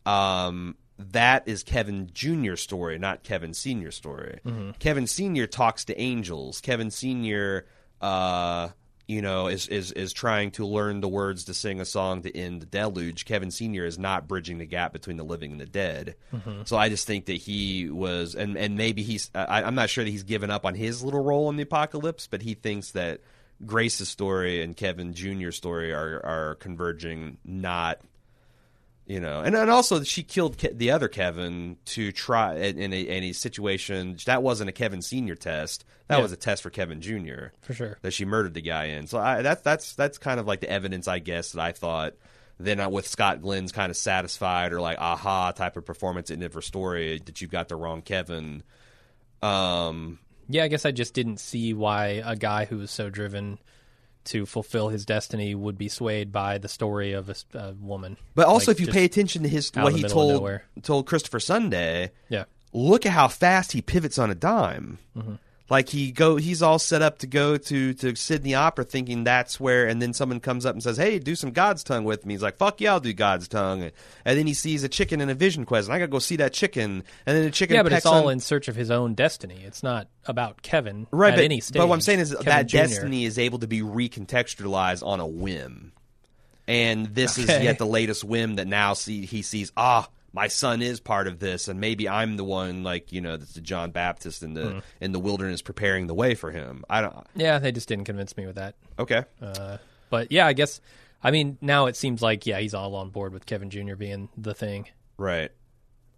Um, that is Kevin Jr.'s story, not Kevin Senior.'s story. Kevin Senior talks to angels. Kevin Senior, uh, you know, is, is is trying to learn the words to sing a song to end the deluge. Kevin Senior is not bridging the gap between the living and the dead. Mm-hmm. So I just think that he was, and and maybe he's. I, I'm not sure that he's given up on his little role in the apocalypse, but he thinks that Grace's story and Kevin Jr.'s story are are converging, not you know, and and also she killed Ke- the other Kevin to try in, in a in a situation that wasn't a Kevin Senior test. That Yeah. was a test for Kevin Junior. For sure. That she murdered the guy in. So I, that's that's that's kind of like the evidence, I guess, that I thought. Then with Scott Glenn's kind of satisfied or like aha type of performance in her story that you've got the wrong Kevin. Um, Yeah, I guess I just didn't see why a guy who was so driven to fulfill his destiny would be swayed by the story of a woman. but also, Like, if you pay attention to his what he told told Christopher Sunday, Yeah. look at how fast he pivots on a dime. Mm-hmm. Like he go, he's all set up to go to to Sydney Opera, thinking that's where, and then someone comes up and says, "Hey, do some God's tongue with me." He's like, "Fuck yeah, I'll do God's tongue." And then he sees a chicken in a vision quest, and I gotta go see that chicken. And then the chicken, Yeah, but it's all on- in search of his own destiny. It's not about Kevin right. at but, any stage. but what I'm saying is Kevin that Jr. destiny is able to be recontextualized on a whim, and this is yet the latest whim that now see he sees. Ah, my son is part of this, and maybe I'm the one, like you know, that's the John Baptist in the Hmm. in the wilderness preparing the way for him. I don't. Yeah, they just didn't convince me with that. Okay, Uh, but yeah, I guess. I mean, now it seems like yeah, he's all on board with Kevin Jr. being the thing. right.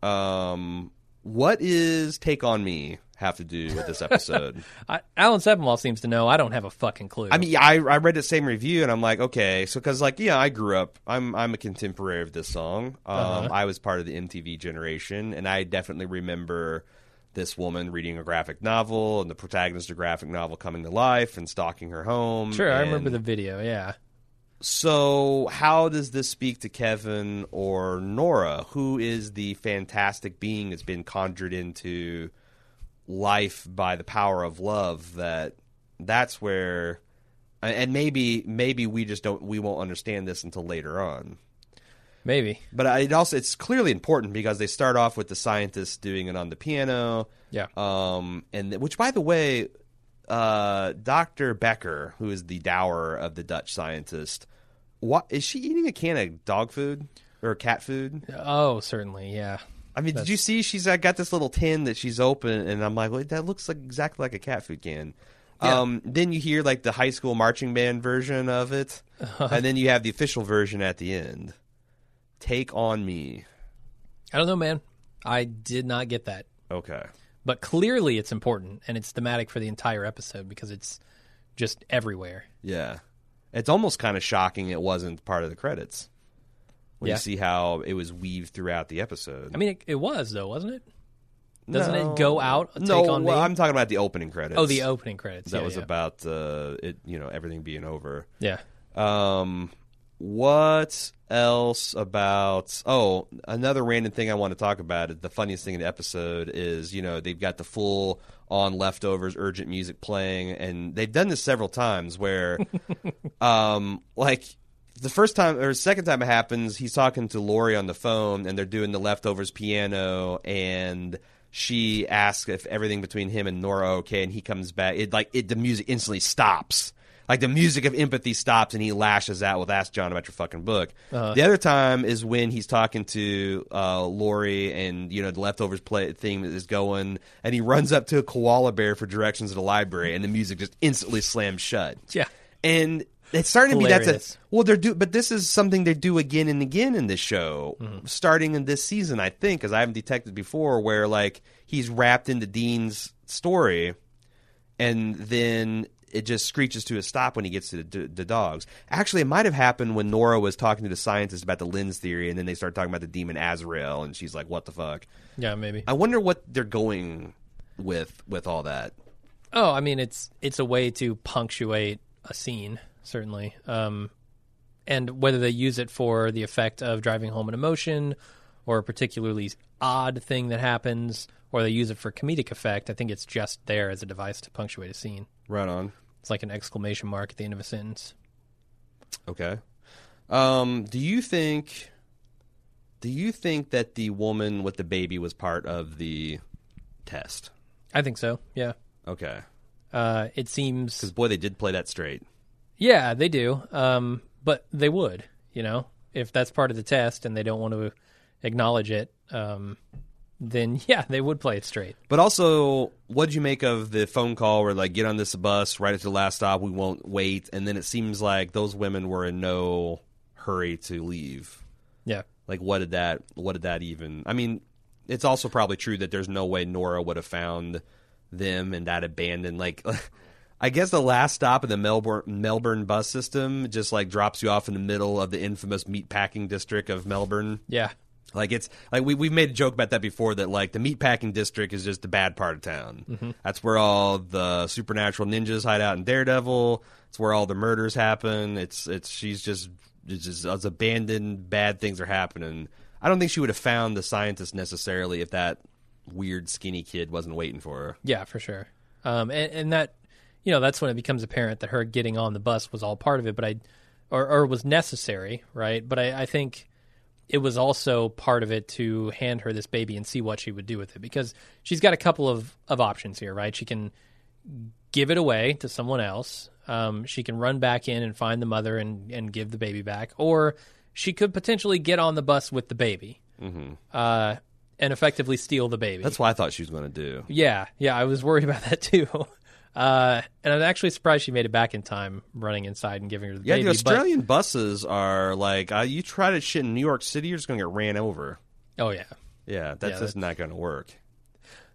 Um, what is take on me have to do with this episode? I, Alan Sepinwall seems to know. I don't have a fucking clue. I mean, I I read the same review and I'm like, okay, so because like, yeah, I grew up. I'm I'm a contemporary of this song. Um, Uh-huh. I was part of the MTV generation, and I definitely remember this woman reading a graphic novel and the protagonist of the graphic novel coming to life and stalking her home. sure, I remember the video. Yeah. So, how does this speak to Kevin or Nora, who is the fantastic being that's been conjured into life by the power of love? That that's where, and maybe maybe we just don't we won't understand this until later on. Maybe. But it also it's clearly important because they start off with the scientists doing it on the piano. Yeah. Um, and which, by the way, uh, Doctor Becker, who is the dower of the Dutch scientist, what is she eating a can of dog food or cat food? Oh, certainly. Yeah. I mean, did you see she's uh, got this little tin that she's open, and I'm like, well, that looks like exactly like a cat food can. Yeah. Um, then you hear like the high school marching band version of it, and then you have the official version at the end. Take on me. I don't know, man. I did not get that. Okay. But clearly it's important and it's thematic for the entire episode because it's just everywhere. Yeah. It's almost kind of shocking it wasn't part of the credits. When Yeah. you see how it was weaved throughout the episode. I mean, it, it was, though, wasn't it? Doesn't No. it go out? Take no, on well, me? I'm talking about the opening credits. Oh, the opening credits. That yeah, was yeah. about uh, it, you know, everything being over. Yeah. Um, what else about? Oh, another random thing I want to talk about. is The funniest thing in the episode is you know they've got the full on leftovers urgent music playing, and they've done this several times where, um, like. The first time or second time it happens, he's talking to Laurie on the phone, and they're doing the leftovers piano, and she asks if everything between him and Nora okay, and he comes back. It like it the music instantly stops, Like the music of empathy stops and he lashes out with "Ask John about your fucking book." The other time is when he's talking to uh, Laurie and you know the leftovers play thing is going, and he runs up to a koala bear for directions to the library, and the music just instantly slams shut. Yeah. and it's starting to be that's a well they're do but this is something they do again and again in this show Mm-hmm. starting in this season i think because i haven't detected before where like he's wrapped into dean's story and then it just screeches to a stop when he gets to the, the dogs. Actually it might have happened when nora was talking to the scientist about the lens theory and then they start talking about the demon azrael and she's like what the fuck? Yeah, maybe. i wonder what they're going with with all that. Oh, I mean, it's it's a way to punctuate a scene, certainly. Um, and whether they use it for the effect of driving home an emotion, or a particularly odd thing that happens, or they use it for comedic effect, I think it's just there as a device to punctuate a scene. right on It's like an exclamation mark at the end of a sentence. Okay. Um, do you think do you think that the woman with the baby was part of the test? I think so. Yeah. Okay. Uh, it seems. Cuz boy they did play that straight. Yeah, they do. Um, but they would, you know, if that's part of the test and they don't want to acknowledge it, um, then yeah, they would play it straight. But also, what'd you make of the phone call where like get on this bus right at the last stop, we won't wait, and then it seems like those women were in no hurry to leave. Yeah. Like what did that what did that even I mean, it's also probably true that there's no way Nora would have found them in that abandoned like I guess the last stop in the Melbourne Melbourne bus system just like drops you off in the middle of the infamous meatpacking district of Melbourne. Yeah. Like it's like we we've made a joke about that before that like the meatpacking district is just the bad part of town. That's where all the supernatural ninjas hide out in Daredevil. It's where all the murders happen. It's it's she's just it's just it's abandoned bad things are happening. I don't think she would have found the scientist necessarily if that weird skinny kid wasn't waiting for her. Yeah, for sure. Um, and, and that, you know, that's when it becomes apparent that her getting on the bus was all part of it, but I, or, or was necessary, right? But I, I think it was also part of it to hand her this baby and see what she would do with it because she's got a couple of, of options here, right? She can give it away to someone else. Um, she can run back in and find the mother and, and give the baby back, or she could potentially get on the bus with the baby uh, and effectively steal the baby. That's what I thought she was going to do. Yeah, yeah, I was worried about that too. Uh, and I'm actually surprised she made it back in time, running inside and giving her the Yeah, baby. the Australian buses are like uh, you try to shit in New York City, you're just going to get ran over. oh yeah, Yeah, that's Yeah, just not going to work.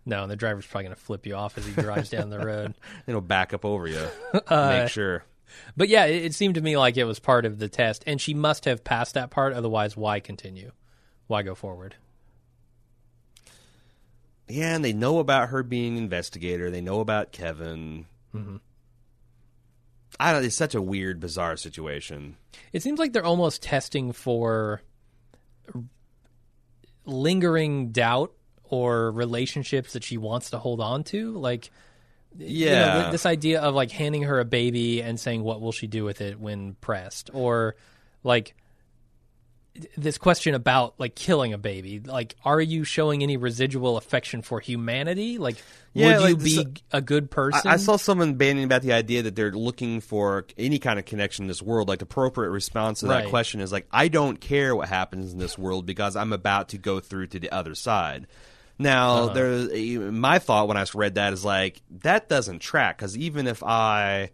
no, and the driver's probably going to flip you off as he drives down the road. It'll back up over you. Uh, Make sure. But yeah, it, it seemed to me like it was part of the test, and she must have passed that part. Otherwise, why continue? Why go forward? Yeah, and they know about her being investigator. They know about Kevin. Mm-hmm. I don't. It's such a weird, bizarre situation. It seems like they're almost testing for lingering doubt or relationships that she wants to hold on to, like. you know, Yeah. this idea of like handing her a baby and saying what will she do with it when pressed or like this question about like killing a baby like are you showing any residual affection for humanity like Yeah, would you be so- a good person I, I saw someone banning about the idea that they're looking for any kind of connection in this world. Like the appropriate response to that question is like, I don't care what happens in this world because I'm about to go through to the other side. Now, Uh-huh. there's my thought when I read that is like that doesn't track because even if I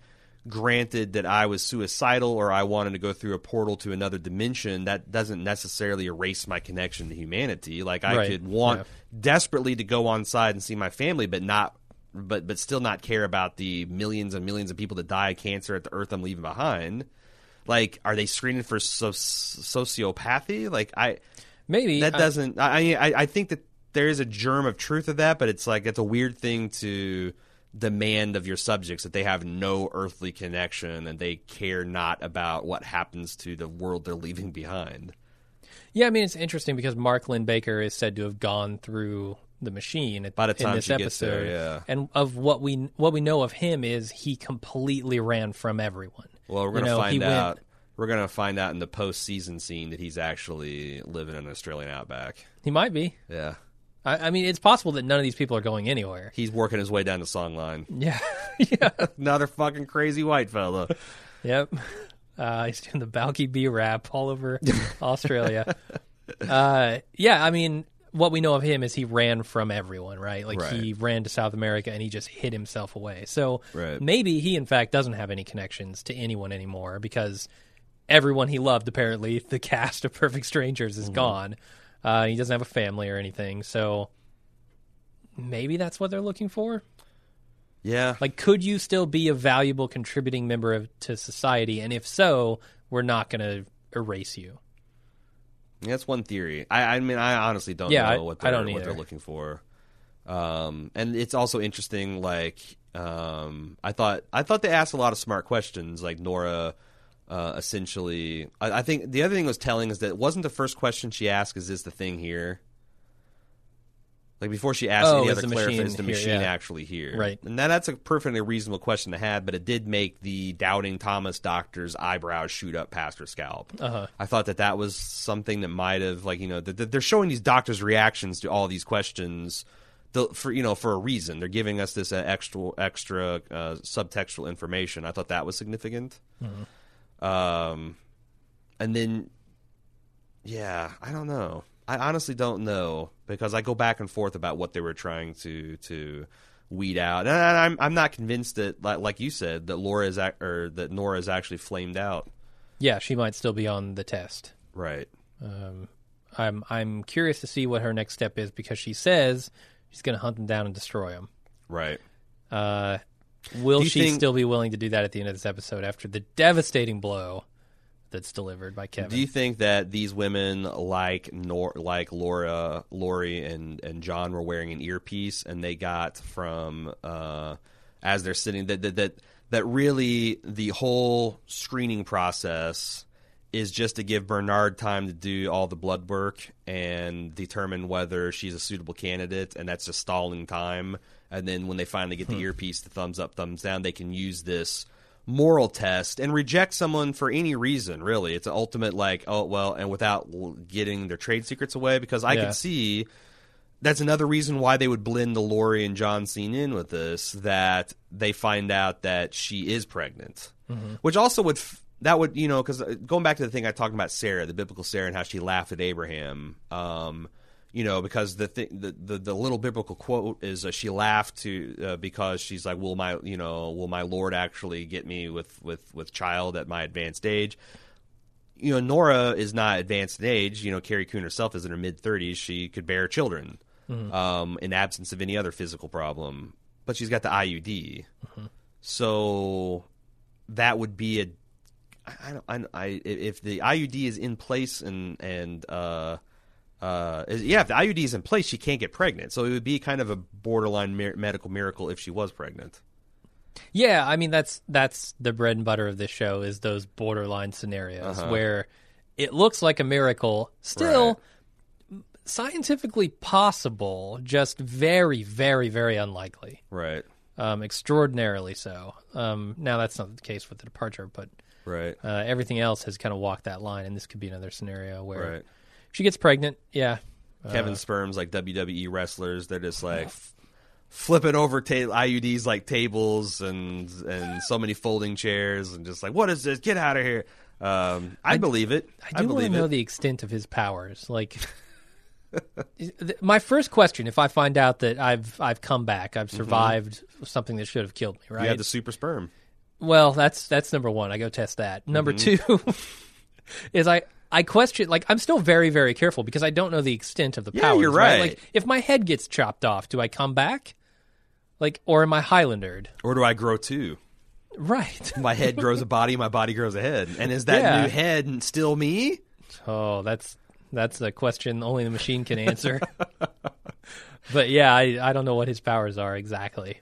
granted that I was suicidal or I wanted to go through a portal to another dimension, that doesn't necessarily erase my connection to humanity. Like I Right. could want Yeah. desperately to go on side and see my family, but not, but but still not care about the millions and millions of people that die of cancer at the earth I'm leaving behind. Like, are they screening for so- sociopathy? Like, I maybe that doesn't. I, I I think that there is a germ of truth of that, but it's like it's a weird thing to demand of your subjects that they have no earthly connection and they care not about what happens to the world they're leaving behind. yeah i mean it's interesting because mark Linn baker is said to have gone through the machine at, By the time in this she gets episode there, yeah. and of what we what we know of him is he completely ran from everyone Well, we're gonna know, he find went- out. We're gonna find out in the post-season scene that he's actually living in an Australian outback. he might be Yeah, I, I mean, it's possible that none of these people are going anywhere. He's working his way down the song line. Yeah, yeah, Another fucking crazy white fella. yep. Uh, he's doing the Balki B rap all over Australia. Uh, yeah, I mean, what we know of him is he ran from everyone, right? Like he ran to South America and he just hid himself away. So Right. maybe he, in fact, doesn't have any connections to anyone anymore because everyone he loved, apparently, the cast of Perfect Strangers, Mm-hmm. is gone. Uh, he doesn't have a family or anything. So maybe that's what they're looking for. Yeah. Like, could you still be a valuable contributing member of, to society? And if so, we're not going to erase you. That's one theory. I, I mean, I honestly don't Yeah, know I- what I they're, don't what they're looking for. Um, and it's also interesting. Like, um, I thought I thought they asked a lot of smart questions. Like Nora, uh, essentially, I, I think the other thing was telling is that it wasn't the first question she asked. Is this the thing here? Like before she asked Oh, any other the machine is the here? machine Yeah. actually here? Right. And that, that's a perfectly reasonable question to have, but it did make the doubting Thomas doctor's eyebrows shoot up past her scalp. Uh-huh. I thought that that was something that might have, like, you know, they're showing these doctors' reactions to all these questions. The, for you know for a reason they're giving us this uh, extra extra uh, subtextual information. I thought that was significant. Um, and then yeah, I don't know. I honestly don't know because I go back and forth about what they were trying to to weed out, and I'm I'm not convinced that like, like you said that Laura is ac- or that Nora is actually flamed out. Yeah, she might still be on the test. Right. Um, I'm I'm curious to see what her next step is because she says she's going to hunt them down and destroy them. Right. Uh, will she think- still be willing to do that at the end of this episode after the devastating blow that's delivered by Kevin? Do you think that these women like Nor like Laura, Laurie, and and John were wearing an earpiece, and they got from uh, as they're sitting that that that that really the whole screening process is just to give Bernard time to do all the blood work and determine whether she's a suitable candidate, and that's just stalling time. And then when they finally get the hmm. earpiece, the thumbs up, thumbs down, they can use this moral test and reject someone for any reason. Really, it's an ultimate like, oh well, and without getting their trade secrets away. Because I Yeah. could see that's another reason why they would blend the Laurie and John scene in with this. That they find out that she is pregnant, mm-hmm. which also would f- that would you know because uh, going back to the thing I talked about Sarah, the biblical Sarah, and how she laughed at Abraham. Um, you know, because the, thi- the the the little biblical quote is uh, she laughed to uh, because she's like, "Will my you know will my Lord actually get me with with with child at my advanced age?" You know, Nora is not advanced in age. You know, Carrie Coon herself is in her mid thirties. She could bear children um, in absence of any other physical problem, but she's got the IUD. So that would be a I don't I, I if the IUD is in place and and uh uh yeah if the IUD is in place she can't get pregnant. So it would be kind of a borderline mir- medical miracle if she was pregnant. Yeah, I mean that's that's the bread and butter of this show is those borderline scenarios Uh-huh. where it looks like a miracle, still scientifically possible, just very, very, very unlikely. right. Um, extraordinarily so. Um, now that's not the case with the departure, but right. uh, everything else has kind of walked that line, and this could be another scenario where right she gets pregnant. Yeah, Kevin's sperms like WWE wrestlers they're just like f- flipping over ta- IUDs like tables and and so many folding chairs and just like what is this get out of here um I, believe it I do want to believe know the extent of his powers. Like, th- my first question: If I find out that I've I've come back, I've survived something that should have killed me, right? you had the super sperm Well, that's that's number one. I go test that. Number Mm-hmm. two is I I question like I'm still very very careful because I don't know the extent of the Yeah, powers. you're right. Like if my head gets chopped off, do I come back? Like or am I Highlandered? or do I grow two Right. my head grows a body, my body grows a head. And is that Yeah. new head still me? Oh, that's that's a question only the machine can answer. but yeah, I I don't know what his powers are exactly.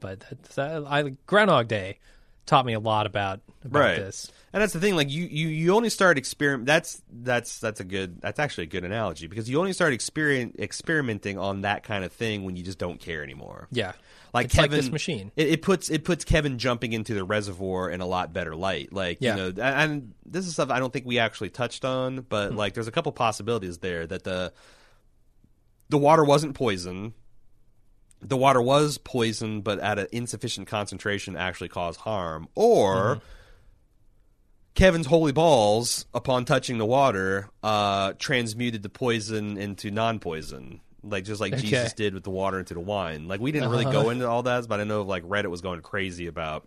But that's, uh, I Groundhog Day taught me a lot about about Right. this. And that's the thing. Like you, you, you only start experiment. That's that's that's a good. That's actually a good analogy because you only start experiment experimenting on that kind of thing when you just don't care anymore. Yeah. Like it's like this machine. It, it puts it puts Kevin jumping into the reservoir in a lot better light. Like Yeah. you know, and- and this is stuff I don't think we actually touched on, but Hmm. like there's a couple possibilities there that the the water wasn't poison. The water was poison, but at an insufficient concentration, actually caused harm. Or Kevin's holy balls, upon touching the water, uh, transmuted the poison into non-poison, like just like Okay. Jesus did with the water into the wine. Like we didn't really go into all that, but I know like Reddit was going crazy about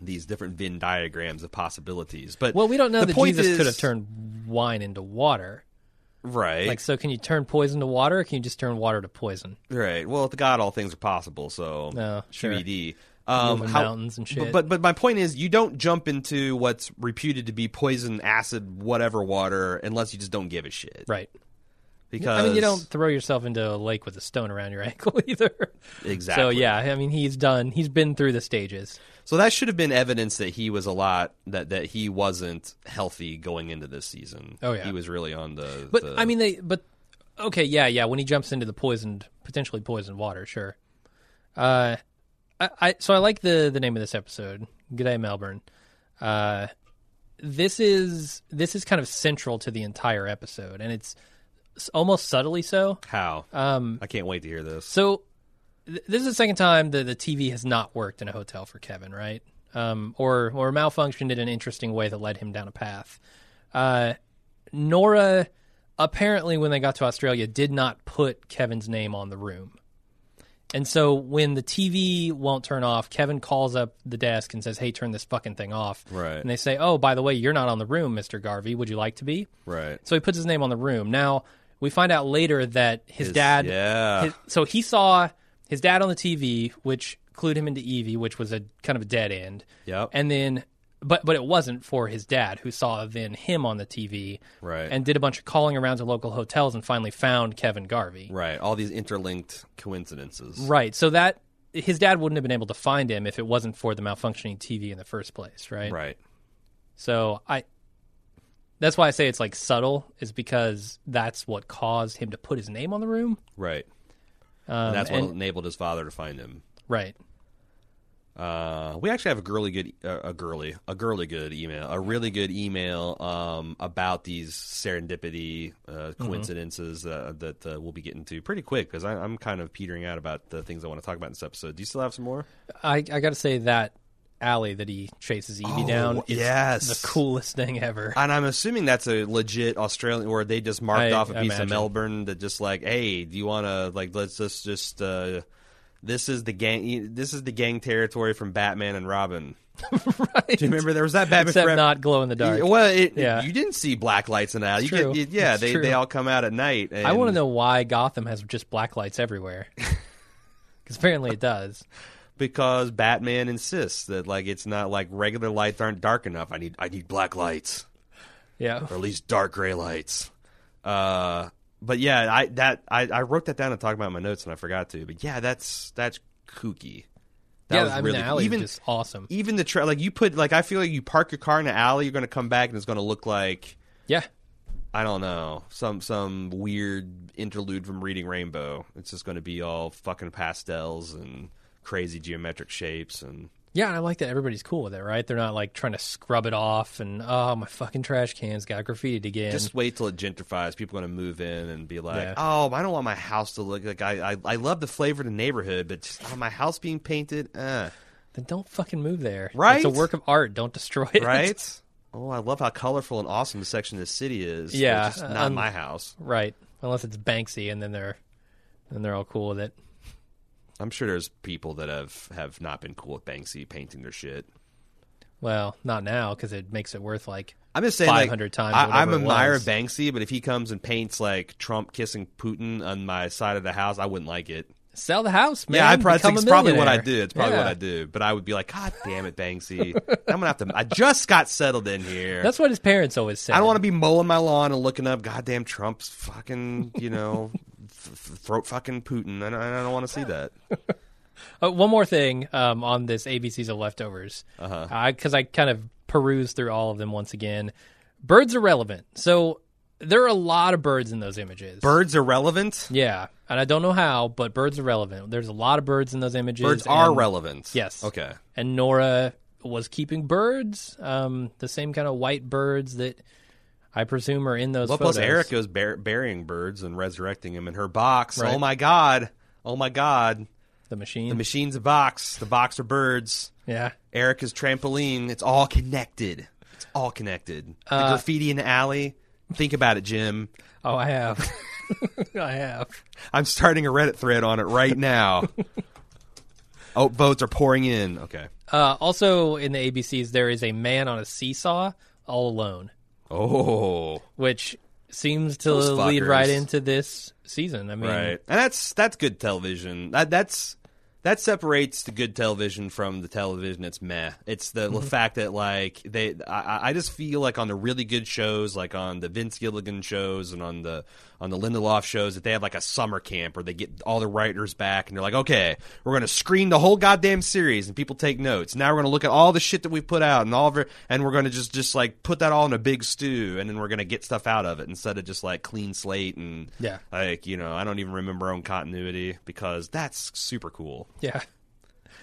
these different Venn diagrams of possibilities. But Well, we don't know the that point Jesus is- could have turned wine into water. Right, Like, so can you turn poison to water, or can you just turn water to poison? right. Well, with God, all things are possible. So No, sure. QED. Um, how- mountains and shit. But, but but my point is, you don't jump into what's reputed to be poison, acid, whatever water, unless you just don't give a shit. Right. Because I mean, you don't throw yourself into a lake with a stone around your ankle either. exactly. So yeah, I mean, he's done. He's been through the stages. So that should have been evidence that he was a lot that that he wasn't healthy going into this season. Oh, yeah. he was really on the. But the- I mean, they. But okay, yeah, yeah. When he jumps into the poisoned, potentially poisoned water, sure. Uh, I, I so I like the the name of this episode. G'day, Melbourne. Uh, this is this is kind of central to the entire episode, and it's almost subtly so. how? Um, I can't wait to hear this. So th- this is the second time that the TV has not worked in a hotel for Kevin, right? Um, or or malfunctioned in an interesting way that led him down a path. Uh, Nora apparently, when they got to Australia, did not put Kevin's name on the room. And so when the TV won't turn off, Kevin calls up the desk and says, "Hey, turn this fucking thing off." Right. And they say, "Oh, by the way, you're not on the room, Mister Garvey. Would you like to be?" Right. So he puts his name on the room. Now we find out later that his, His- dad. yeah. his- so he saw his dad on the TV, which clued him into Evie, which was a kind of a dead end. Yep. And then, but but it wasn't for his dad, who saw then him on the TV, Right. And did a bunch of calling around to local hotels and finally found Kevin Garvey. Right. All these interlinked coincidences. Right. So that his dad wouldn't have been able to find him if it wasn't for the malfunctioning TV in the first place, right? Right. So I that's why I say it's like subtle is because that's what caused him to put his name on the room. Right. Um, that's what and- enabled his father to find him. right. Uh, we actually have a girly good, uh, a girly, a girly good email, a really good email um, about these serendipity uh, Mm-hmm. coincidences uh, that uh, we'll be getting to pretty quick because I'm kind of petering out about the things I want to talk about in this episode. Do you still have some more? I I got to say that alley that he chases Evie Oh, down is yes. the coolest thing ever. And I'm assuming that's a legit Australian, where they just marked I off a piece imagine. of Melbourne that just like, hey, do you want to like let's just just uh, this is the gang, this is the gang territory from Batman and Robin. right. Do you remember there was that Batman? Except not glow in the dark. Well, it, Yeah. you didn't see black lights in that. You true. get, yeah, It's they true. they all come out at night. And I want to know why Gotham has just black lights everywhere. Because apparently it does. Because Batman insists that like it's not like regular lights aren't dark enough. I need I need black lights Yeah. or at least dark gray lights. Uh, but yeah, I that I, I wrote that down and talked about in my notes and I forgot to. But yeah, that's that's kooky. That yeah, was I mean, really the alley even just awesome. even the tra- like you put like I feel like you park your car in an alley, you're going to come back and it's going to look like Yeah. I don't know some some weird interlude from Reading Rainbow. It's just going to be all fucking pastels and crazy geometric shapes and Yeah, and I like that everybody's cool with it, right? They're not like trying to scrub it off and oh my fucking trash cans got graffitied again. just wait till it gentrifies. People are going to move in and be like, Yeah. "Oh, I don't want my house to look like I I, I love the flavor of the neighborhood, but just, oh, my house being painted, uh, then don't fucking move there. Right? It's a work of art. Don't destroy it. right? oh, I love how colorful and awesome the section of the city is. but Yeah, just not um, my house. right. Unless it's Banksy and then they're then they're all cool with it. I'm sure there's people that have have not been cool with Banksy painting their shit. Well, not now because it makes it worth like I'm just saying, like, 500 times I, I'm it a admirer of Banksy, but if he comes and paints like Trump kissing Putin on my side of the house, I wouldn't like it. sell the house, man. yeah, I probably it's probably what I do. It's probably Yeah. what I do. But I would be like, God damn it, Banksy! I'm gonna have to. I just got settled in here. That's what his parents always said. I don't want to be mowing my lawn and looking up goddamn Trump's fucking, you know, throat fucking Putin. I don't, I don't want to see that. Uh, one more thing um, on this ABCs of leftovers, Uh-huh. because I kind of perused through all of them once again. Birds are relevant, so there are a lot of birds in those images. Birds are relevant. yeah, and I don't know how, but birds are relevant. There's a lot of birds in those images. Birds are relevant. Yes. Okay. And Nora was keeping birds, um, the same kind of white birds that I presume are in those. Well, photos. plus Eric goes bur- burying birds and resurrecting them in her box. Right. Oh my god! Oh my god! the machine. The machine's a box. The box are birds. yeah, Erica's trampoline. It's all connected. It's all connected. The Uh, graffiti in the alley. Think about it, Jim. Oh, I have. I have. I'm starting a Reddit thread on it right now. oh, votes are pouring in. Okay. Uh, also, in the ABCs, there is a man on a seesaw all alone, Oh, which seems to lead right into this season. I mean, right. And that's that's good television. That that's that separates the good television from the television that's meh. It's the, the mhm. fact that like they, I, I just feel like on the really good shows, like on the Vince Gilligan shows and on the on the Lindelof shows, that they have like a summer camp where they get all the writers back and they're like, okay, we're going to screen the whole goddamn series and people take notes. Now we're going to look at all the shit that we put out and all of it, and we're going to just just like put that all in a big stew and then we're going to get stuff out of it instead of just like clean slate and Yeah. like you know, I don't even remember own continuity because that's super cool. Yeah,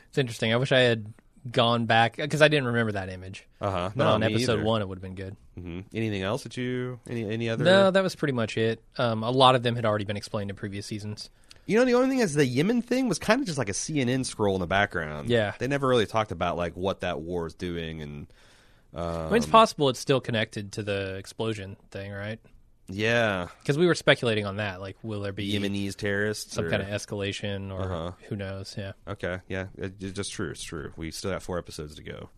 it's interesting. I wish I had gone back because I didn't remember that image. Uh huh. But on episode one, it would have been good. hmm Anything else that you any any other? No, that was pretty much it. Um, a lot of them had already been explained in previous seasons. You know, the only thing is the Yemen thing was kind of just like a CNN scroll in the background. Yeah. they never really talked about like what that war is doing and. I Um, mean, it's possible it's still connected to the explosion thing, right? Yeah, Because we were speculating on that. Like, will there be Yemenis terrorists. some or- kind of escalation, or Uh-huh. who knows? Yeah. Okay, yeah, it, it's just true. It's true. We still got four episodes to go.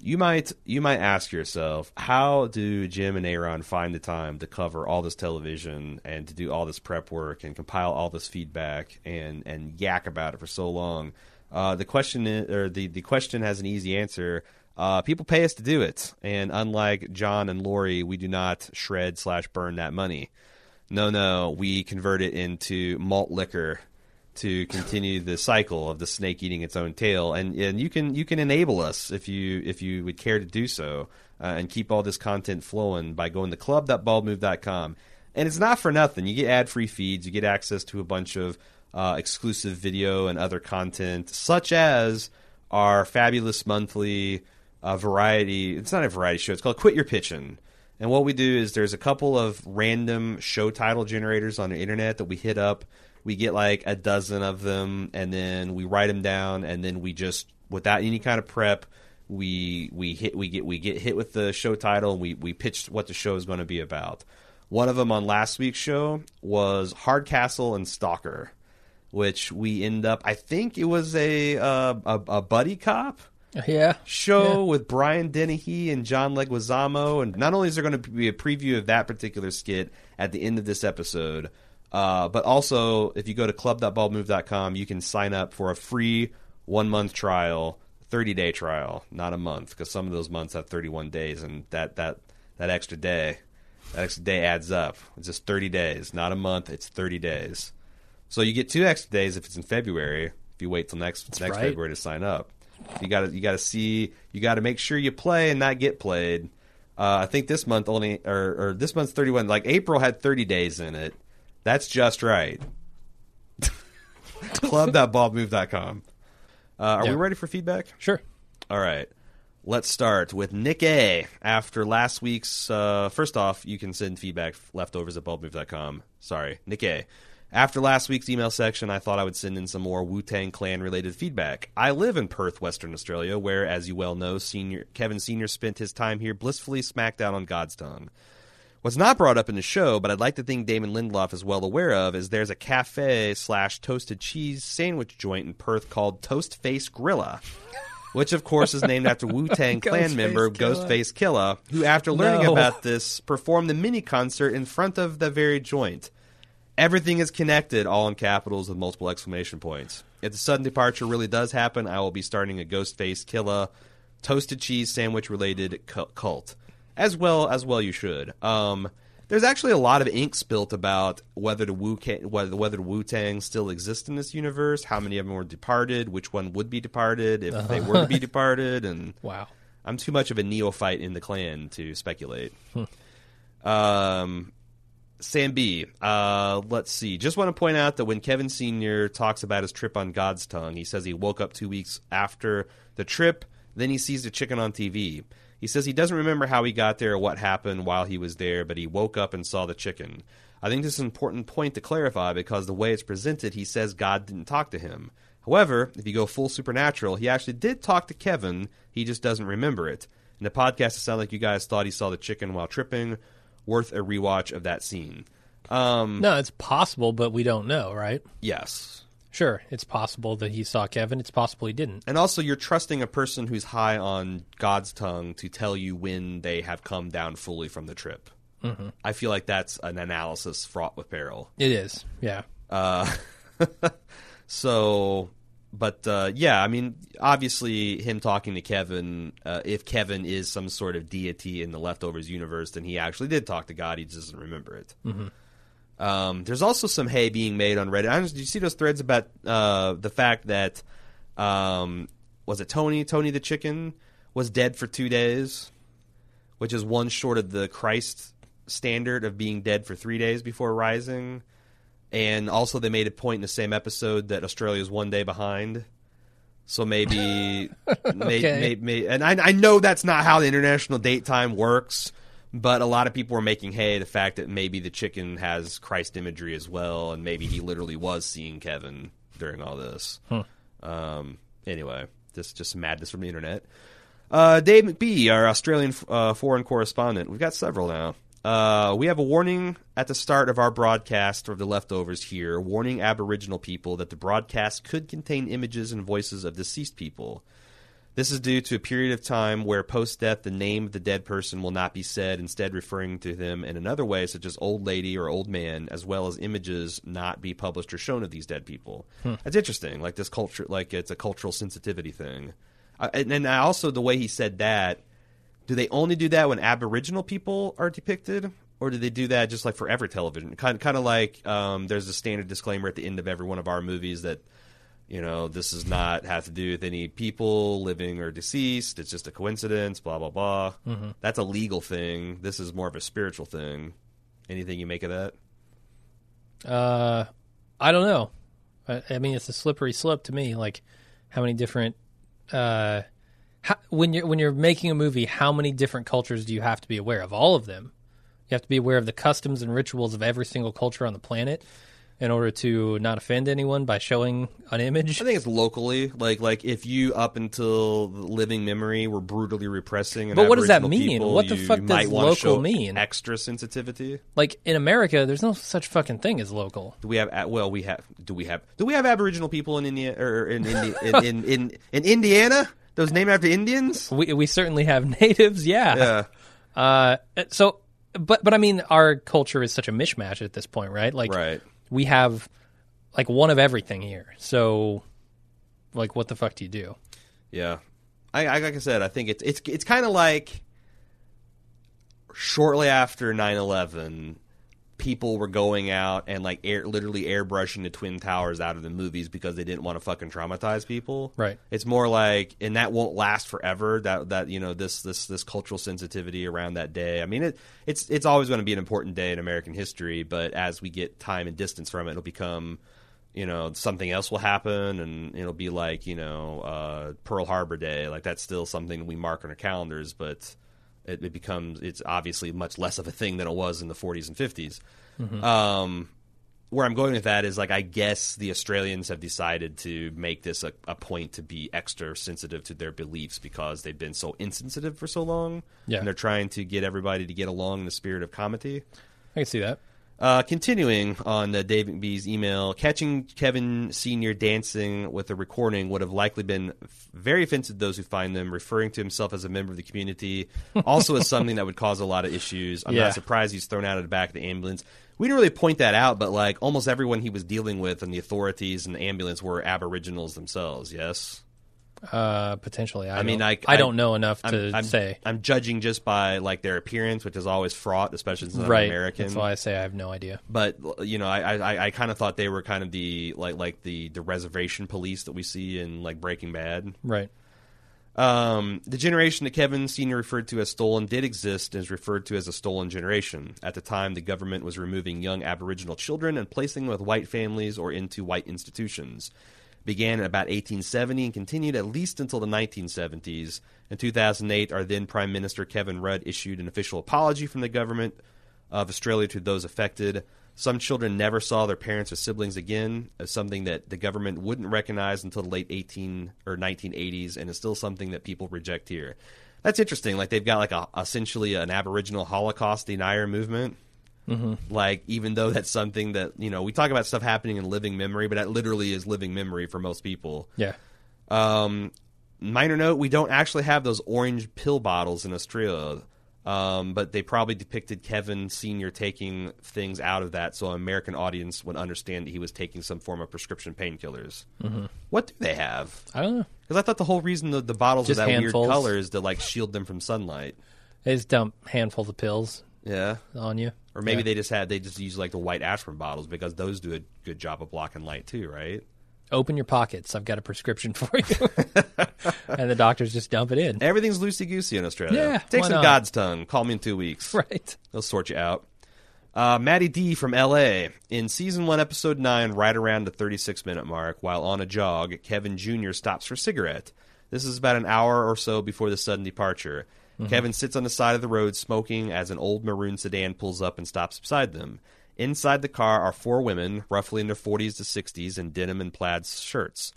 You might you might ask yourself, how do Jim and Aaron find the time to cover all this television and to do all this prep work and compile all this feedback and and yak about it for so long? Uh, the question is, or the the question has an easy answer. Uh, people pay us to do it, and unlike John and Laurie, we do not shred slash burn that money. No, no, we convert it into malt liquor to continue the cycle of the snake eating its own tail, and and you can you can enable us if you if you would care to do so, uh, and keep all this content flowing by going to club.baldmove.com. And it's not for nothing. You get ad free feeds, you get access to a bunch of uh, exclusive video and other content, such as our fabulous monthly uh, variety. It's not a variety show. It's called Quit Your Pitching. And what we do is there's a couple of random show title generators on the internet that we hit up. We get like a dozen of them, and then we write them down, and then we just, without any kind of prep, we we hit we get we get hit with the show title, and we we pitch what the show is going to be about. One of them on last week's show was Hardcastle and Stalker, which we end up. I think it was a uh, a, a buddy cop Yeah. show Yeah. with Brian Dennehy and John Leguizamo, and not only is there going to be a preview of that particular skit at the end of this episode, uh, but also if you go to club.baldmove.com, you can sign up for a free one month trial, thirty day trial, not a month, because some of those months have thirty one days, and that that that extra day, that extra day adds up. It's just thirty days, not a month. It's thirty days. So you get two extra days if it's in February. If you wait till next next right. February to sign up, you got to you got to see you got to make sure you play and not get played. Uh, I think this month only or, or this month's thirty one. Like April had thirty days in it. That's just right. Club.baldmove.com. Uh, are Yeah. we ready for feedback? Sure. All right. Let's start with Nick A. After last week's, uh, first off, you can send feedback leftovers at baldmove.com. Sorry, Nick A. After last week's email section, I thought I would send in some more Wu Tang Clan related feedback. I live in Perth, Western Australia, where, as you well know, senior, Kevin Sr. spent his time here blissfully smacked down on God's tongue. What's not brought up in the show, but I'd like to think Damon Lindelof is well aware of, is there's a cafe slash toasted cheese sandwich joint in Perth called Toast Face Grilla, which of course is named after Wu Tang Clan member Killah. Ghostface Killah, who after learning No. about this performed the mini concert in front of the very joint. Everything is connected, all in capitals with multiple exclamation points. If the sudden departure really does happen, I will be starting a Ghostface Killah toasted cheese sandwich related cult, as well as well you should. Um, there's actually a lot of ink spilt about whether the Wu whether whether the Wu Tang still exists in this universe, how many of them were departed, which one would be departed if they were to be departed, and Wow. I'm too much of a neophyte in the clan to speculate. um, Sam B. Uh, let's see. Just want to point out that when Kevin Sr. talks about his trip on God's tongue, he says he woke up two weeks after the trip, then he sees the chicken on TV. He says he doesn't remember how he got there or what happened while he was there, but he woke up and saw the chicken. I think this is an important point to clarify because the way it's presented, he says God didn't talk to him. However, if you go full supernatural, he actually did talk to Kevin, he just doesn't remember it. In the podcast, it sounded like you guys thought he saw the chicken while tripping. Worth a rewatch of that scene. Um, No, it's possible, but we don't know, right? yes. Sure, it's possible that he saw Kevin. It's possible he didn't. And also, you're trusting a person who's high on God's tongue to tell you when they have come down fully from the trip. Mm-hmm. I feel like that's an analysis fraught with peril. It is, yeah. Uh, so, but uh, yeah, I mean, obviously, him talking to Kevin, uh, if Kevin is some sort of deity in the leftovers universe, then he actually did talk to God. He just doesn't remember it. Um, there's also some hay being made on Reddit. I did you see those threads about uh, the fact that um, was it Tony Tony the chicken was dead for two days, which is one short of the Christ standard of being dead for three days before rising. And also, they made a point in the same episode that Australia is one day behind. So maybe, Okay. may, may, and I, I know that's not how the international date time works, but a lot of people were making hay the fact that maybe the chicken has Christ imagery as well, and maybe he literally was seeing Kevin during all this. Um, anyway, this just some madness from the internet. Uh, Dave McBee, our Australian uh, foreign correspondent. We've got several now. Uh, we have a warning at the start of our broadcast of the leftovers here, warning Aboriginal people that the broadcast could contain images and voices of deceased people. This is due to a period of time where post death the name of the dead person will not be said, instead referring to them in another way, such as old lady or old man, as well as images not be published or shown of these dead people. That's interesting. Like this culture, like it's a cultural sensitivity thing. Uh, and then also the way he said that. Do they only do that when Aboriginal people are depicted, or do they do that just like for every television? Kind kind of like um, there's a standard disclaimer at the end of every one of our movies that you know this does not have to do with any people living or deceased. It's just a coincidence. Blah blah blah. That's a legal thing. This is more of a spiritual thing. Anything you make of that? Uh, I don't know. I, I mean, it's a slippery slope to me. Like, how many different uh, how, when you're when you're making a movie, how many different cultures do you have to be aware of? All of them. You have to be aware of the customs and rituals of every single culture on the planet in order to not offend anyone by showing an image. I think it's locally, like like if you up until living memory were brutally repressing. an But what does that mean? people, What the fuck does local mean? Extra sensitivity. Like in America, there's no such fucking thing as local. Do we have? Well, we have. Do we have? Do we have Aboriginal people in India or in Indi- in, in, in in Indiana? Those named after Indians? We we certainly have natives, yeah. Yeah. Uh, so, but but I mean, our culture is such a mishmash at this point, right? Like, Right. we have like one of everything here. So, like, what the fuck do you do? Yeah, I, I like I said, I think it's it's it's kind of like shortly after 9-11, people were going out and like air, literally airbrushing the twin towers out of the movies because they didn't want to fucking traumatize people. Right. It's more like, and that won't last forever. That that you know this this this cultural sensitivity around that day. I mean, it it's it's always going to be an important day in American history, but as we get time and distance from it, it'll become you know something else will happen and it'll be like you know uh, pearl harbor day like that's still something we mark on our calendars but it, it becomes it's obviously much less of a thing than it was in the 40s and 50s um, where i'm going with that is like i guess the australians have decided to make this a, a point to be extra sensitive to their beliefs because they've been so insensitive for so long Yeah. and they're trying to get everybody to get along in the spirit of comedy I can see that. Uh, continuing on uh, Dave McBee's email, catching Kevin Sr. dancing with a recording would have likely been f- very offensive to those who find them. Referring to himself as a member of the community also is something that would cause a lot of issues. I'm Yeah. not surprised he's thrown out of the back of the ambulance. We didn't really point that out, but like almost everyone he was dealing with and the authorities and the ambulance were Aboriginals themselves. Yes. Uh, potentially. I, I mean, don't, I- I don't know enough I'm, to I'm, say. I'm judging just by like their appearance, which is always fraught, especially since I'm Right. American. That's why I say I have no idea. but you know, I I, I kind of thought they were kind of the like like the the reservation police that we see in like Breaking Bad. Right. Um, the generation that Kevin Senior referred to as stolen did exist and is referred to as a stolen generation. At the time, the government was removing young Aboriginal children and placing them with white families or into white institutions. Began in about 1870 and continued at least until the 1970s. In 2008, our then Prime Minister Kevin Rudd issued an official apology from the government of Australia to those affected. Some children never saw their parents or siblings again, uh, something that the government wouldn't recognize until the late 18 or 1980s, and is still something that people reject here. That's interesting. Like they've got like a essentially an Aboriginal Holocaust denier movement. Mm-hmm. Like even though that's something that you know we talk about stuff happening in living memory, but that literally is living memory for most people. Yeah. Um, minor note: we don't actually have those orange pill bottles in Australia. Um, but they probably depicted Kevin Senior taking things out of that, so an American audience would understand that he was taking some form of prescription painkillers. Mm-hmm. What do they have? I don't know. Because I thought the whole reason the, the bottles Just are that handfuls. weird color is to like shield them from sunlight. They just dump handfuls of pills Yeah, on you. Or maybe Yeah. they just had they just use like the white aspirin bottles because those do a good job of blocking light too, right? open your pockets. I've got a prescription for you. and the doctors just dump it in. Everything's loosey goosey in Australia. Yeah, take some not? God's tongue. Call me in two weeks. Right. They'll sort you out. Uh, Maddie D from LA. In season one, episode nine, right around the 36 minute mark, while on a jog, Kevin Jr. stops for a cigarette. This is about an hour or so before the sudden departure. Mm-hmm. Kevin sits on the side of the road smoking as an old maroon sedan pulls up and stops beside them. Inside the car are four women, roughly in their 40s to 60s, in denim and plaid shirts.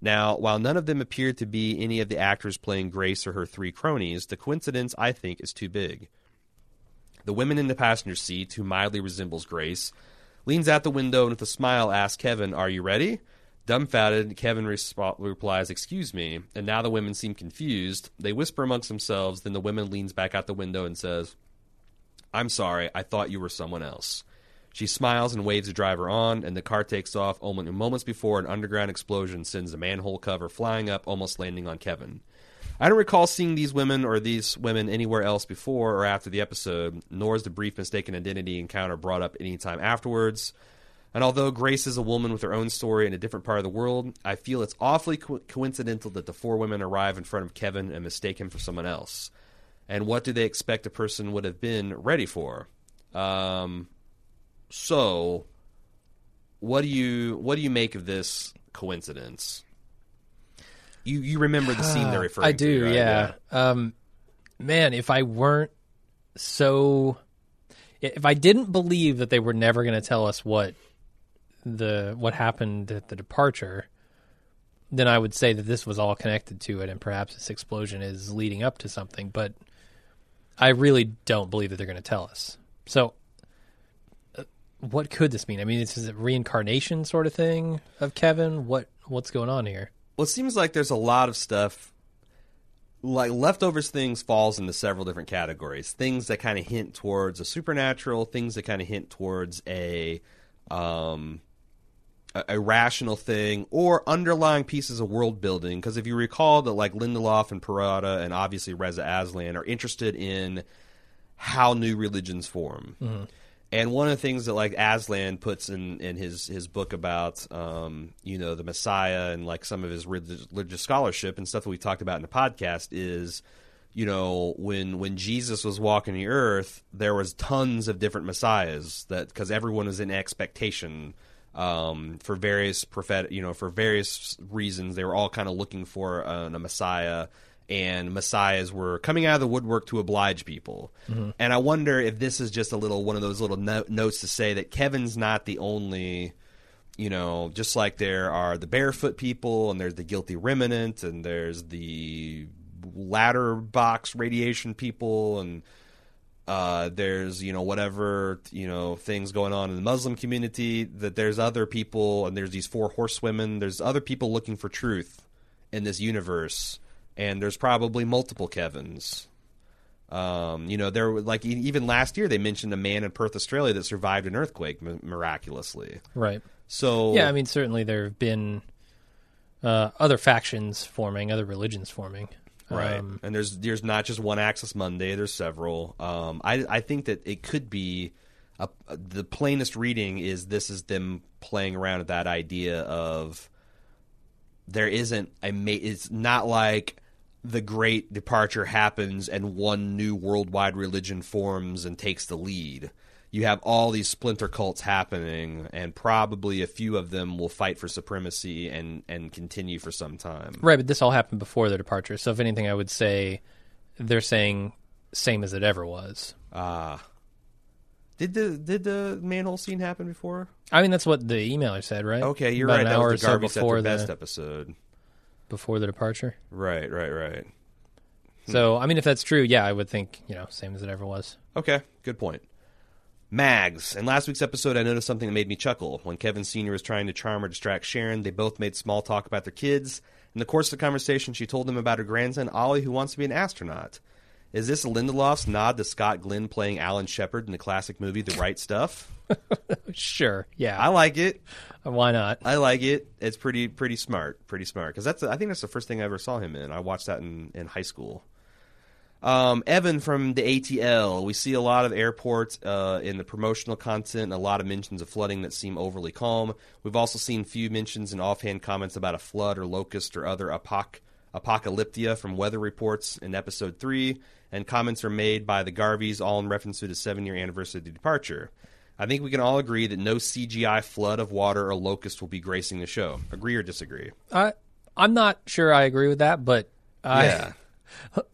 Now, while none of them appear to be any of the actors playing Grace or her three cronies, the coincidence, I think, is too big. The woman in the passenger seat, who mildly resembles Grace, leans out the window and with a smile asks Kevin, Are you ready? Dumbfounded, Kevin resp- replies, Excuse me. And now the women seem confused. They whisper amongst themselves. Then the woman leans back out the window and says, I'm sorry. I thought you were someone else. She smiles and waves the driver on, and the car takes off. Only moments before, an underground explosion sends a manhole cover flying up, almost landing on Kevin. I don't recall seeing these women or these women anywhere else before or after the episode, nor is the brief mistaken identity encounter brought up any time afterwards. And although Grace is a woman with her own story in a different part of the world, I feel it's awfully co- coincidental that the four women arrive in front of Kevin and mistake him for someone else. And what do they expect a person would have been ready for? Um, so, what do you what do you make of this coincidence? You you remember the scene they're referring I to? do, right? yeah. Um, man, if I weren't so, if I didn't believe that they were never going to tell us what the what happened at the departure, then I would say that this was all connected to it, and perhaps this explosion is leading up to something. But I really don't believe that they're going to tell us. So, uh, what could this mean? I mean, this is a reincarnation sort of thing of Kevin. What what's going on here? Well, it seems like there's a lot of stuff. Like leftovers things falls into several different categories. Things that kind of hint towards a supernatural, things that kind of hint towards a um a, rational thing or underlying pieces of world building because if you recall that like Lindelof and Perrotta and obviously Reza Aslan are interested in how new religions form. And one of the things that like Aslan puts in, in his, his book about um, you know the Messiah and like some of his religious, religious scholarship and stuff that we talked about in the podcast is you know when when Jesus was walking the earth there was tons of different messiahs that because everyone was in expectation um, for various prophetic you know for various reasons they were all kind of looking for uh, a messiah and messiahs were coming out of the woodwork to oblige people. And I wonder if this is just a little one of those little no- notes to say that Kevin's not the only, you know, just like there are the barefoot people and there's the guilty remnant and there's the ladder box radiation people and uh, there's you know whatever you know things going on in the Muslim community that there's other people and there's these four horsewomen there's other people looking for truth in this universe and there's probably multiple Kevins. Um, you know, there were like even last year they mentioned a man in Perth, Australia that survived an earthquake mi- miraculously. Right. So Yeah, I mean, certainly there have been uh, other factions forming, other religions forming. Right, Um, and there's there's not just one Access Monday. There's several. Um, I I think that it could be a, the plainest reading is this is them playing around with that idea of there isn't a ma- it's not like the great departure happens and one new worldwide religion forms and takes the lead. You have all these splinter cults happening, and probably a few of them will fight for supremacy and and continue for some time. Right, but this all happened before their departure. So if anything, I would say they're saying same as it ever was. Ah. did the did the manhole scene happen before? I mean, that's what the emailer said, right? Okay, you're About right. An That hour was or the so before the best episode. before the departure. Right, right, right. So I mean, if that's true, yeah, I would think you know same as it ever was. Okay, good point. Mags. In last week's episode, I noticed something that made me chuckle. When Kevin Sr. was trying to charm or distract Sharon, they both made small talk about their kids. In the course of the conversation, she told him about her grandson, Ollie, who wants to be an astronaut. Is this Lindelof's nod to Scott Glenn playing Alan Shepard in the classic movie The Right Stuff? Sure, yeah, I like it. Uh, why not? I like it. It's pretty pretty smart, pretty smart. Because that's I think that's the first thing I ever saw him in. I watched that in, in high school. Um, Evan from the ATL. We see a lot of airports uh, in the promotional content, and a lot of mentions of flooding that seem overly calm. We've also seen few mentions and offhand comments about a flood or locust or other apoc- apocalyptia from weather reports in episode three, and comments are made by the Garveys, all in reference to the seven-year anniversary of the departure. I think we can all agree that no CGI flood of water or locust will be gracing the show. Agree or disagree? I I'm not sure I agree with that, but I Yeah.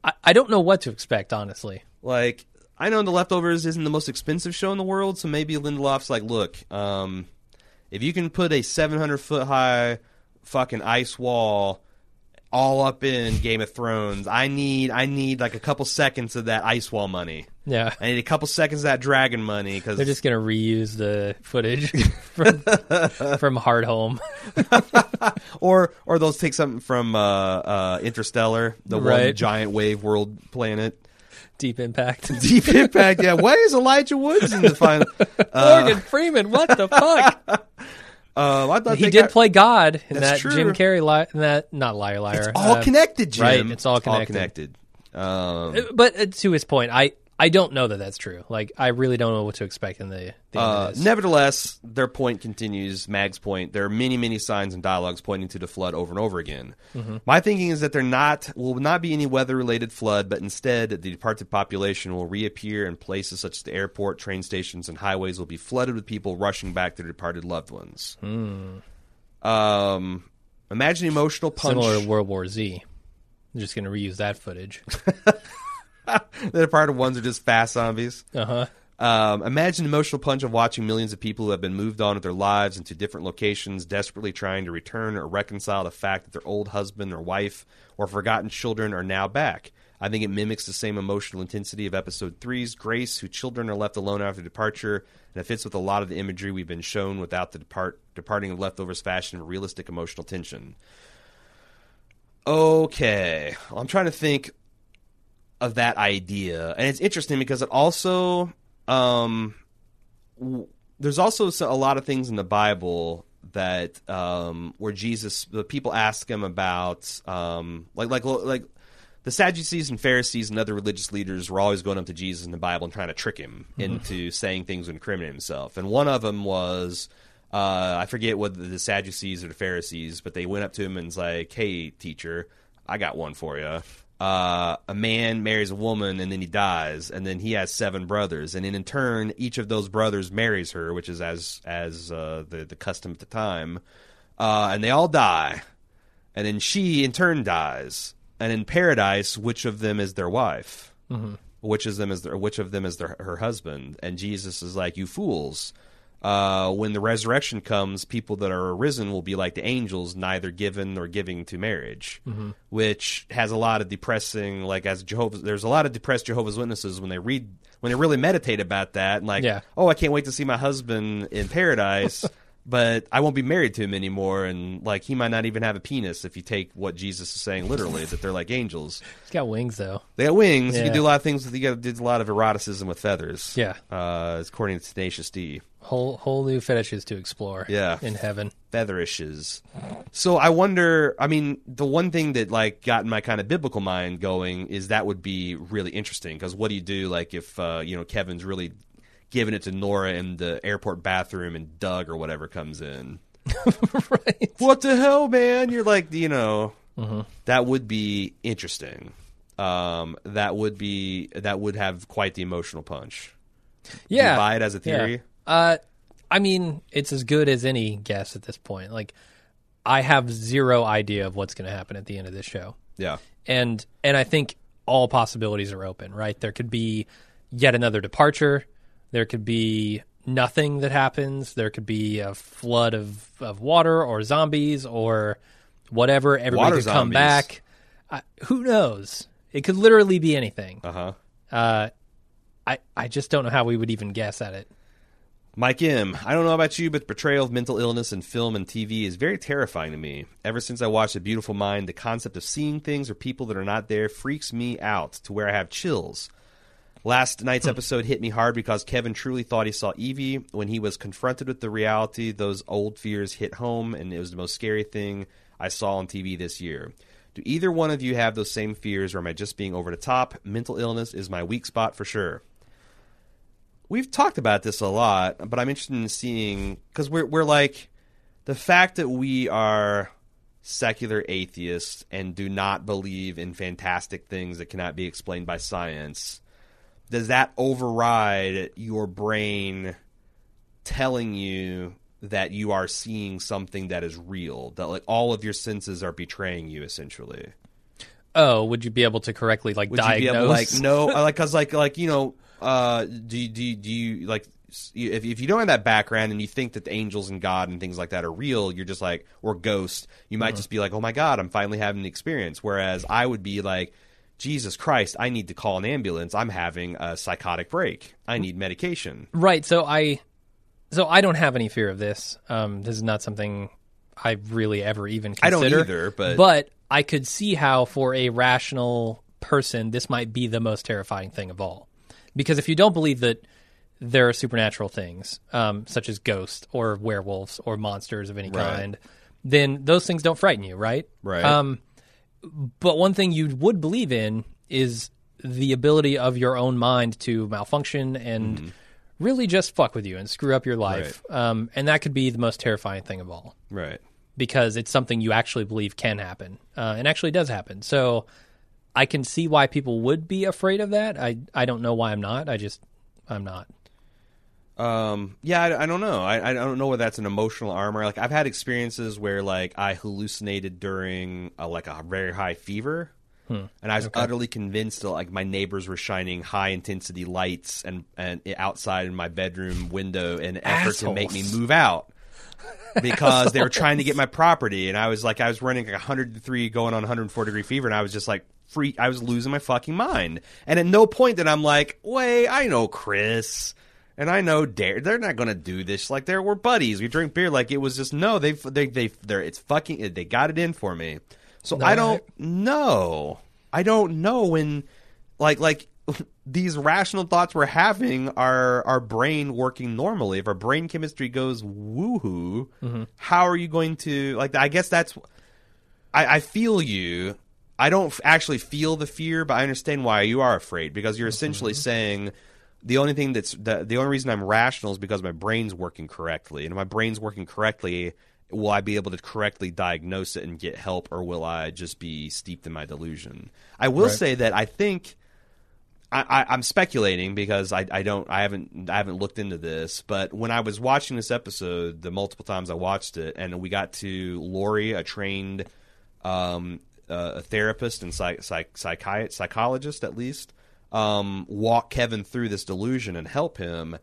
I, I don't know what to expect honestly. Like, I know The Leftovers isn't the most expensive show in the world, so maybe Lindelof's like, look, um, if you can put a 700 foot high fucking ice wall all up in Game of Thrones, I need I need like a couple seconds of that ice wall money. Yeah, I need a couple seconds of that dragon money because they're just gonna reuse the footage from from Hard Home. or or they'll take something from uh, uh, Interstellar, the one giant wave world planet. Deep Impact. Deep Impact, yeah. Why is Elijah Woods in the final? Uh, Morgan Freeman, what the fuck? uh, I thought he did got- play God in That's that true. Jim Carrey li- in that not liar liar. It's all uh, connected, Jim. right, it's all connected. connected. Um, But uh, to his point, I I don't know that that's true. Like I really don't know what to expect in the. the uh, nevertheless, their point continues. Mag's point. There are many, many signs and dialogues pointing to the flood over and over again. Mm-hmm. My thinking is that there not will not be any weather-related flood, but instead, the departed population will reappear in places such as the airport, train stations, and highways will be flooded with people rushing back to their departed loved ones. Hmm. Um, imagine emotional punch. Similar to World War Z. I'm just gonna reuse that footage. the departed ones are just fast zombies. Uh huh. Um, imagine the emotional punch of watching millions of people who have been moved on with their lives into different locations, desperately trying to return or reconcile the fact that their old husband or wife or forgotten children are now back. I think it mimics the same emotional intensity of episode three's Grace, whose children are left alone after departure, and it fits with a lot of the imagery we've been shown without the depart- departing of leftovers fashion realistic emotional tension. Okay, I'm trying to think of that idea, and it's interesting because it also um, w- there's also a lot of things in the Bible that um, where Jesus, the people ask him about um, like like like the Sadducees and Pharisees and other religious leaders were always going up to Jesus in the Bible and trying to trick him into saying things to incriminate himself, and one of them was. Uh, I forget whether the Sadducees or the Pharisees, but they went up to him and was like, "Hey, teacher, I got one for you. Uh, a man marries a woman and then he dies, and then he has seven brothers, and then in turn, each of those brothers marries her, which is as as uh, the the custom at the time, uh, and they all die, and then she in turn dies, and in paradise, which of them is their wife? Which of them is their which of them is their her husband? And Jesus is like, "You fools." Uh, when the resurrection comes, people that are arisen will be like the angels, neither given nor giving to marriage, which has a lot of depressing. Like as Jehovah's, there's a lot of depressed Jehovah's Witnesses when they read when they really meditate about that, and like, Yeah. oh, I can't wait to see my husband in paradise. But I won't be married to him anymore, and like he might not even have a penis if you take what Jesus is saying literally that they're like angels. He's got wings though. They got wings. You can do a lot of things. With, you got to do a lot of eroticism with feathers. Yeah. uh, according to Tenacious D. Whole whole new fetishes to explore. Yeah. In heaven. featherishes. So I wonder. I mean, the one thing that like got in my kind of biblical mind going is that would be really interesting because what do you do like if uh, you know Kevin's really giving it to Nora in the airport bathroom and Doug or whatever comes in? right. What the hell, man? You're like, you know, that would be interesting. Um, that would be that would have quite the emotional punch. Yeah. you buy it as a theory. Yeah. Uh, I mean, it's as good as any guess at this point. Like, I have zero idea of what's going to happen at the end of this show, Yeah. and and I think all possibilities are open. Right? There could be yet another departure. There could be nothing that happens. There could be a flood of of water or zombies or whatever. Everybody Water could come back. I, who knows? It could literally be anything. Uh huh. Uh, I I just don't know how we would even guess at it. Mike M. I don't know about you, but the portrayal of mental illness in film and TV is very terrifying to me. Ever since I watched A Beautiful Mind, the concept of seeing things or people that are not there freaks me out to where I have chills. Last night's hmm. episode hit me hard because Kevin truly thought he saw Evie. When he was confronted with the reality, those old fears hit home, and it was the most scary thing I saw on TV this year. Do either one of you have those same fears, or am I just being over the top? Mental illness is my weak spot for sure we've talked about this a lot, but I'm interested in seeing because we're we're like the fact that we are secular atheists and do not believe in fantastic things that cannot be explained by science. Does that override your brain telling you that you are seeing something that is real? That like all of your senses are betraying you essentially. Oh, would you be able to correctly like Would diagnose? able like no uh, like cuz like like you know uh do you, do you, do you like if if you don't have that background and you think that the angels and God and things like that are real, you're just like or ghosts, you might just be like, "Oh my god, I'm finally having an experience." Whereas I would be like, "Jesus Christ, I need to call an ambulance. I'm having a psychotic break. I need medication." right. So I, so I don't have any fear of this. Um, this is not something I really ever even I don't either, but- but I could see how for a rational person this might be the most terrifying thing of all, because if you don't believe that there are supernatural things, um, such as ghosts or werewolves or monsters of any Right. kind, then those things don't frighten you, right? Right. Um, but one thing you would believe in is the ability of your own mind to malfunction and really just fuck with you and screw up your life. Um, and that could be the most terrifying thing of all Right. because it's something you actually believe can happen uh, and actually does happen. So I can see why people would be afraid of that. I I don't know why I'm not. I just I'm not. Um, yeah, I, I don't know. I, I don't know whether that's an emotional armor. Like I've had experiences where like I hallucinated during a, like a very high fever, and I was utterly convinced that like my neighbors were shining high intensity lights and and outside in my bedroom window in an effort to make me move out because they were trying to get my property, and I was like I was running like 103 going on 104 degree fever, and I was just like. Free, I was losing my fucking mind, and at no point did I'm like, "Wait, I know Chris." And I know Dare, they're not going to do this. Like, they're we're buddies. We drink beer. Like, it was just no. They they they they're it's fucking. They got it in for me. So I don't know. I don't know when, like like these rational thoughts we're having are our brain working normally. If our brain chemistry goes woohoo, mm-hmm. how are you going to like? I guess that's. I, I feel you. I don't f- actually feel the fear, but I understand why you are afraid because you're mm-hmm. essentially saying the only thing that's the, the only reason I'm rational is because my brain's working correctly, and if my brain's working correctly, will I be able to correctly diagnose it and get help, or will I just be steeped in my delusion? I will Right. say that I think I, I, I'm speculating because I, I don't I haven't I haven't looked into this, but when I was watching this episode, the multiple times I watched it, and we got to Laurie, a trained um, uh, a therapist and psych, psych, psychi- psychologist at least, um, walk Kevin through this delusion and help him.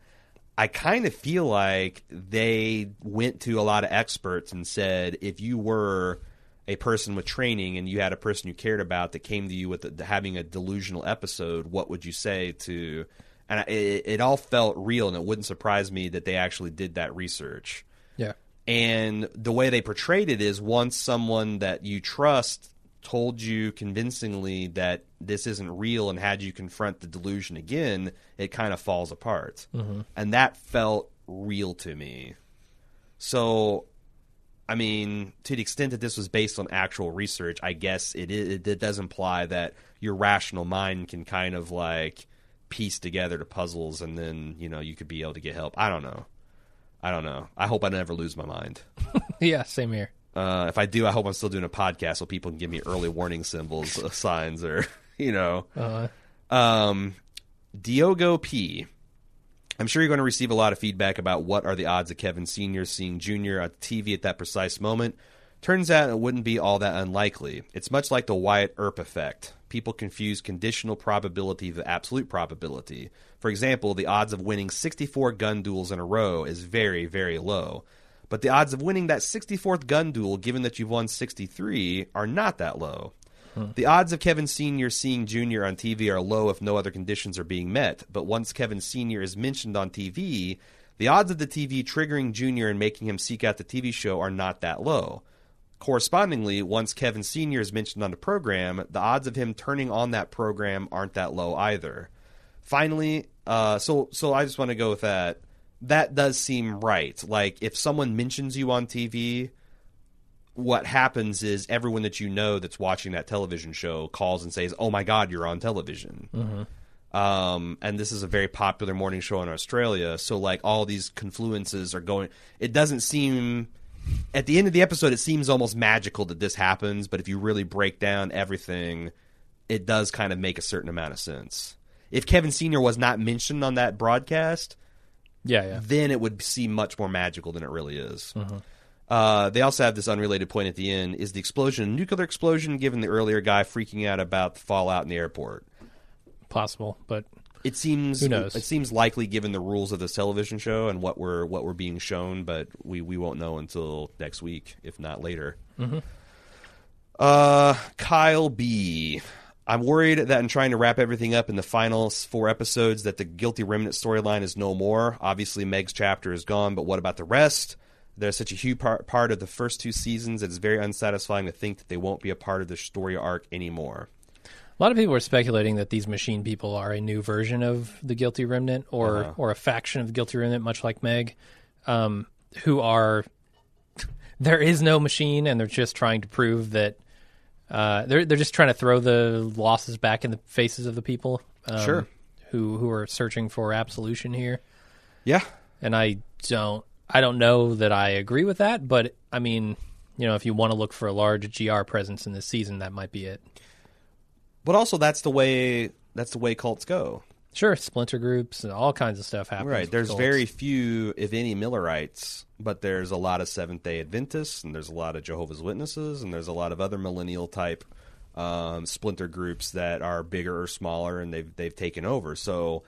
I kind of feel like they went to a lot of experts and said, if you were a person with training and you had a person you cared about that came to you with the, having a delusional episode, what would you say to? And it, it all felt real, and it wouldn't surprise me that they actually did that research. Yeah. And the way they portrayed it is once someone that you trust told you convincingly that this isn't real and had you confront the delusion again, it kind of falls apart. Mm-hmm. And that felt real to me. So, I mean, to the extent that this was based on actual research, I guess it, it, it does imply that your rational mind can kind of like piece together the puzzles and then, you know, you could be able to get help. I don't know. I don't know. I hope I never lose my mind. Yeah. Same here. Uh, if I do, I hope I'm still doing a podcast so people can give me early warning symbols, uh, signs, or you know. Uh, Um, Diogo P. I'm sure you're going to receive a lot of feedback about what are the odds of Kevin Sr. seeing Jr. on TV at that precise moment. Turns out it wouldn't be all that unlikely. It's much like the Wyatt Earp effect. People confuse conditional probability with absolute probability. For example, the odds of winning 64 gun duels in a row is very, very low. But the odds of winning that 64th gun duel, given that you've won 63, are not that low. The odds of Kevin Sr. seeing Jr. on TV are low if no other conditions are being met, but once Kevin Sr. is mentioned on TV, the odds of the TV triggering Jr. and making him seek out the TV show are not that low. Correspondingly, once Kevin Sr. is mentioned on the program, the odds of him turning on that program aren't that low either. Finally, uh, so so I just want to go with that. That does seem right. Like if someone mentions you on TV, what happens is everyone that you know that's watching that television show calls and says, "Oh my God, you're on television." Um, and this is a very popular morning show in Australia. So like all these confluences are going. It doesn't seem. At the end of the episode, it seems almost magical that this happens. But if you really break down everything, it does kind of make a certain amount of sense. If Kevin Senior was not mentioned on that broadcast, Yeah, yeah. then it would seem much more magical than it really is. Uh, they also have this unrelated point at the end: is the explosion a nuclear explosion? Given the earlier guy freaking out about the fallout in the airport, Possible, but it seems Who knows? it seems likely given the rules of this television show and what we're what we're being shown, but we we won't know until next week, if not later. Uh, Kyle B. I'm worried that in trying to wrap everything up in the final four episodes, that the guilty remnant storyline is no more. Obviously, Meg's chapter is gone, but what about the rest? They're such a huge part, part of the first two seasons. It's very unsatisfying to think that they won't be a part of the story arc anymore. a lot of people are speculating that these machine people are a new version of the Guilty Remnant, or Uh-huh. or a faction of the Guilty Remnant, much like Meg, um, who are there is no machine, and they're just trying to prove that uh, they're they're just trying to throw the losses back in the faces of the people, um, Sure. who who are searching for absolution here. Yeah, and I don't I don't know that I agree with that, but I mean, you know, if you want to look for a large GR presence in this season, that might be it. but also that's the way that's the way cults go. Sure, splinter groups and all kinds of stuff happens. Right. There's cults. very few, if any, Millerites, but there's a lot of Seventh Day Adventists, and there's a lot of Jehovah's Witnesses, and there's a lot of other millennial type um, splinter groups that are bigger or smaller, and they've they've taken over. So,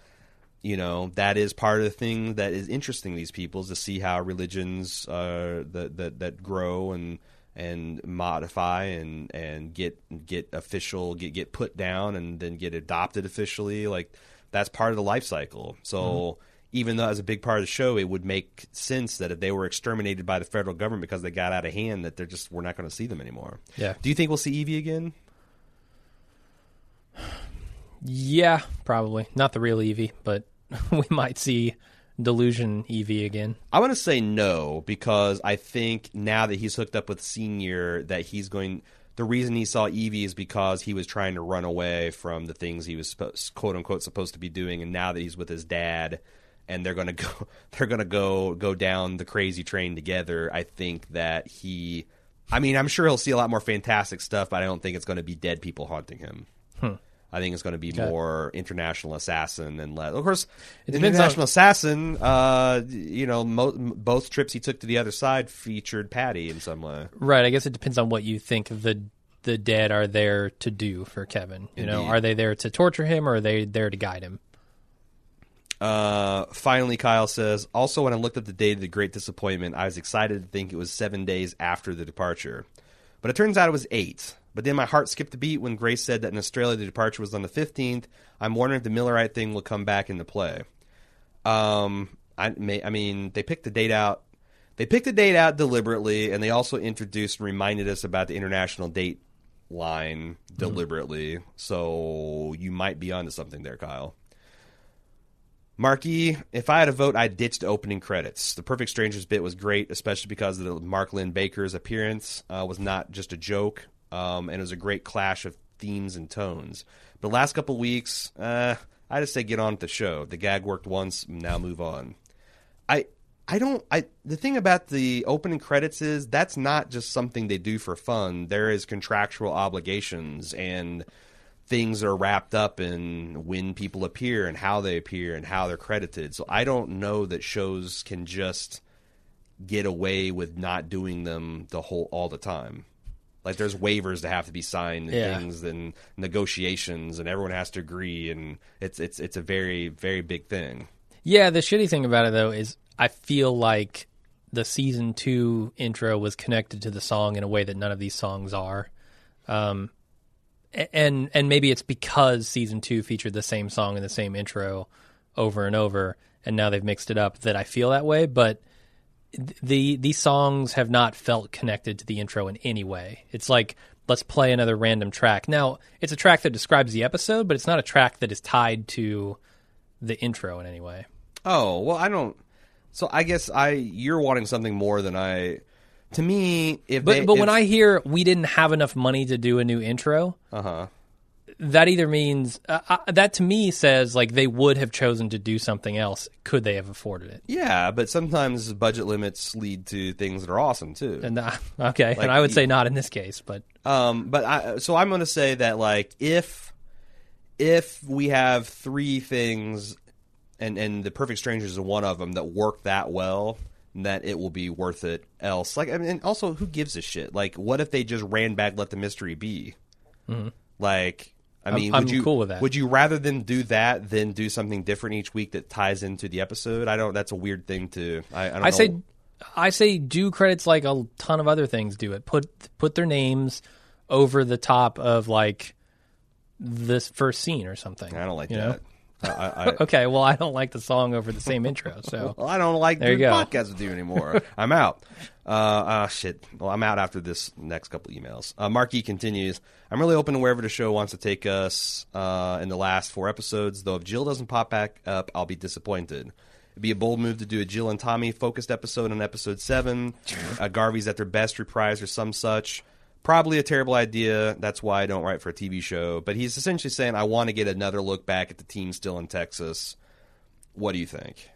you know, that is part of the thing that is interesting these people is to see how religions uh, that that that grow and and modify and and get get official get get put down and then get adopted officially. Like that's part of the life cycle. So even though as a big part of the show it would make sense that if they were exterminated by the federal government because they got out of hand that they're just we're not going to see them anymore Yeah. do you think we'll see evie again Yeah, probably not the real Evie, but we might see Delusion Evie again. I want to say no because I think now that he's hooked up with Senior, that he's going. The reason he saw Evie is because he was trying to run away from the things he was supposed, quote unquote supposed to be doing, and now that he's with his dad, and they're gonna go, they're gonna go go down the crazy train together. I think that he, I mean, I'm sure he'll see a lot more fantastic stuff, but I don't think it's going to be dead people haunting him. I think it's going to be Okay. more international assassin and less. Of course, It depends on- international assassin. Uh, you know, mo- both trips he took to the other side featured Patty in some way. Right. I guess it depends on what you think the the dead are there to do for Kevin. You know, are they there to torture him or are they there to guide him? Uh, finally, Kyle says. Also, when I looked at the date of the Great Disappointment, I was excited to think it was seven days after the departure, but it turns out it was eight. But then my heart skipped a beat when Grace said that in Australia the departure was on the fifteenth. I'm wondering if the Millerite thing will come back into play. Um, I may, I mean, they picked the date out. They picked the date out deliberately, and they also introduced and reminded us about the international date line deliberately. So you might be onto something there, Kyle. Marky, if I had a vote, I'd ditch the opening credits. The Perfect Strangers bit was great, especially because of the Mark Linn Baker's appearance uh, was not just a joke, um, and it was a great clash of themes and tones. But the last couple weeks, uh, I just say get on with the show. The gag worked once, now move on. I I don't I the thing about the opening credits is that's not just something they do for fun. There is contractual obligations and things are wrapped up in when people appear and how they appear and how they're credited. So I don't know that shows can just get away with not doing them the whole all the time. Like there's waivers that have to be signed and Yeah. things and negotiations and everyone has to agree and it's it's it's a very very big thing. Yeah, the shitty thing about it though is I feel like the season two intro was connected to the song in a way that none of these songs are. Um, and and maybe it's because season two featured the same song and the same intro over and over, and now they've mixed it up that I feel that way. But the these songs have not felt connected to the intro in any way. It's like let's play another random track. Now it's a track that describes the episode, but it's not a track that is tied to the intro in any way. Oh well, I don't. So I guess I you're wanting something more than I. To me, if But they, but when I hear we didn't have enough money to do a new intro, uh-huh. that either means uh, uh, that to me says like they would have chosen to do something else could they have afforded it. yeah, but sometimes budget limits lead to things that are awesome too. And uh, okay, Like, and I would say not in this case, but Um, but I, so I'm going to say that like if if we have three things, and and the Perfect Strangers is one of them that work that well, that it will be worth it. Else, like I mean, and also who gives a shit? Like, what if they just ran back, let the mystery be? Mm-hmm. Like. I mean, I'm would you cool with that. would you rather than do that than do something different each week that ties into the episode? I don't. That's a weird thing to. I, I don't I know. say I say do credits like a ton of other things do it. Put put their names over the top of like this first scene or something. I don't like you that. I, I, I, Okay, well I don't like the song over the same intro, so Well, I don't like There doing podcasts with you anymore. I'm out. Uh, ah, shit. Well, I'm out after this next couple emails. Uh, Marky continues. I'm really open to wherever the show wants to take us uh, in the last four episodes. Though if Jill doesn't pop back up, I'll be disappointed. It'd be a bold move to do a Jill and Tommy focused episode on episode seven. Uh, Garvey's at their best reprised or some such. Probably a terrible idea. That's why I don't write for a TV show. But he's essentially saying, I want to get another look back at the team still in Texas. What do you think?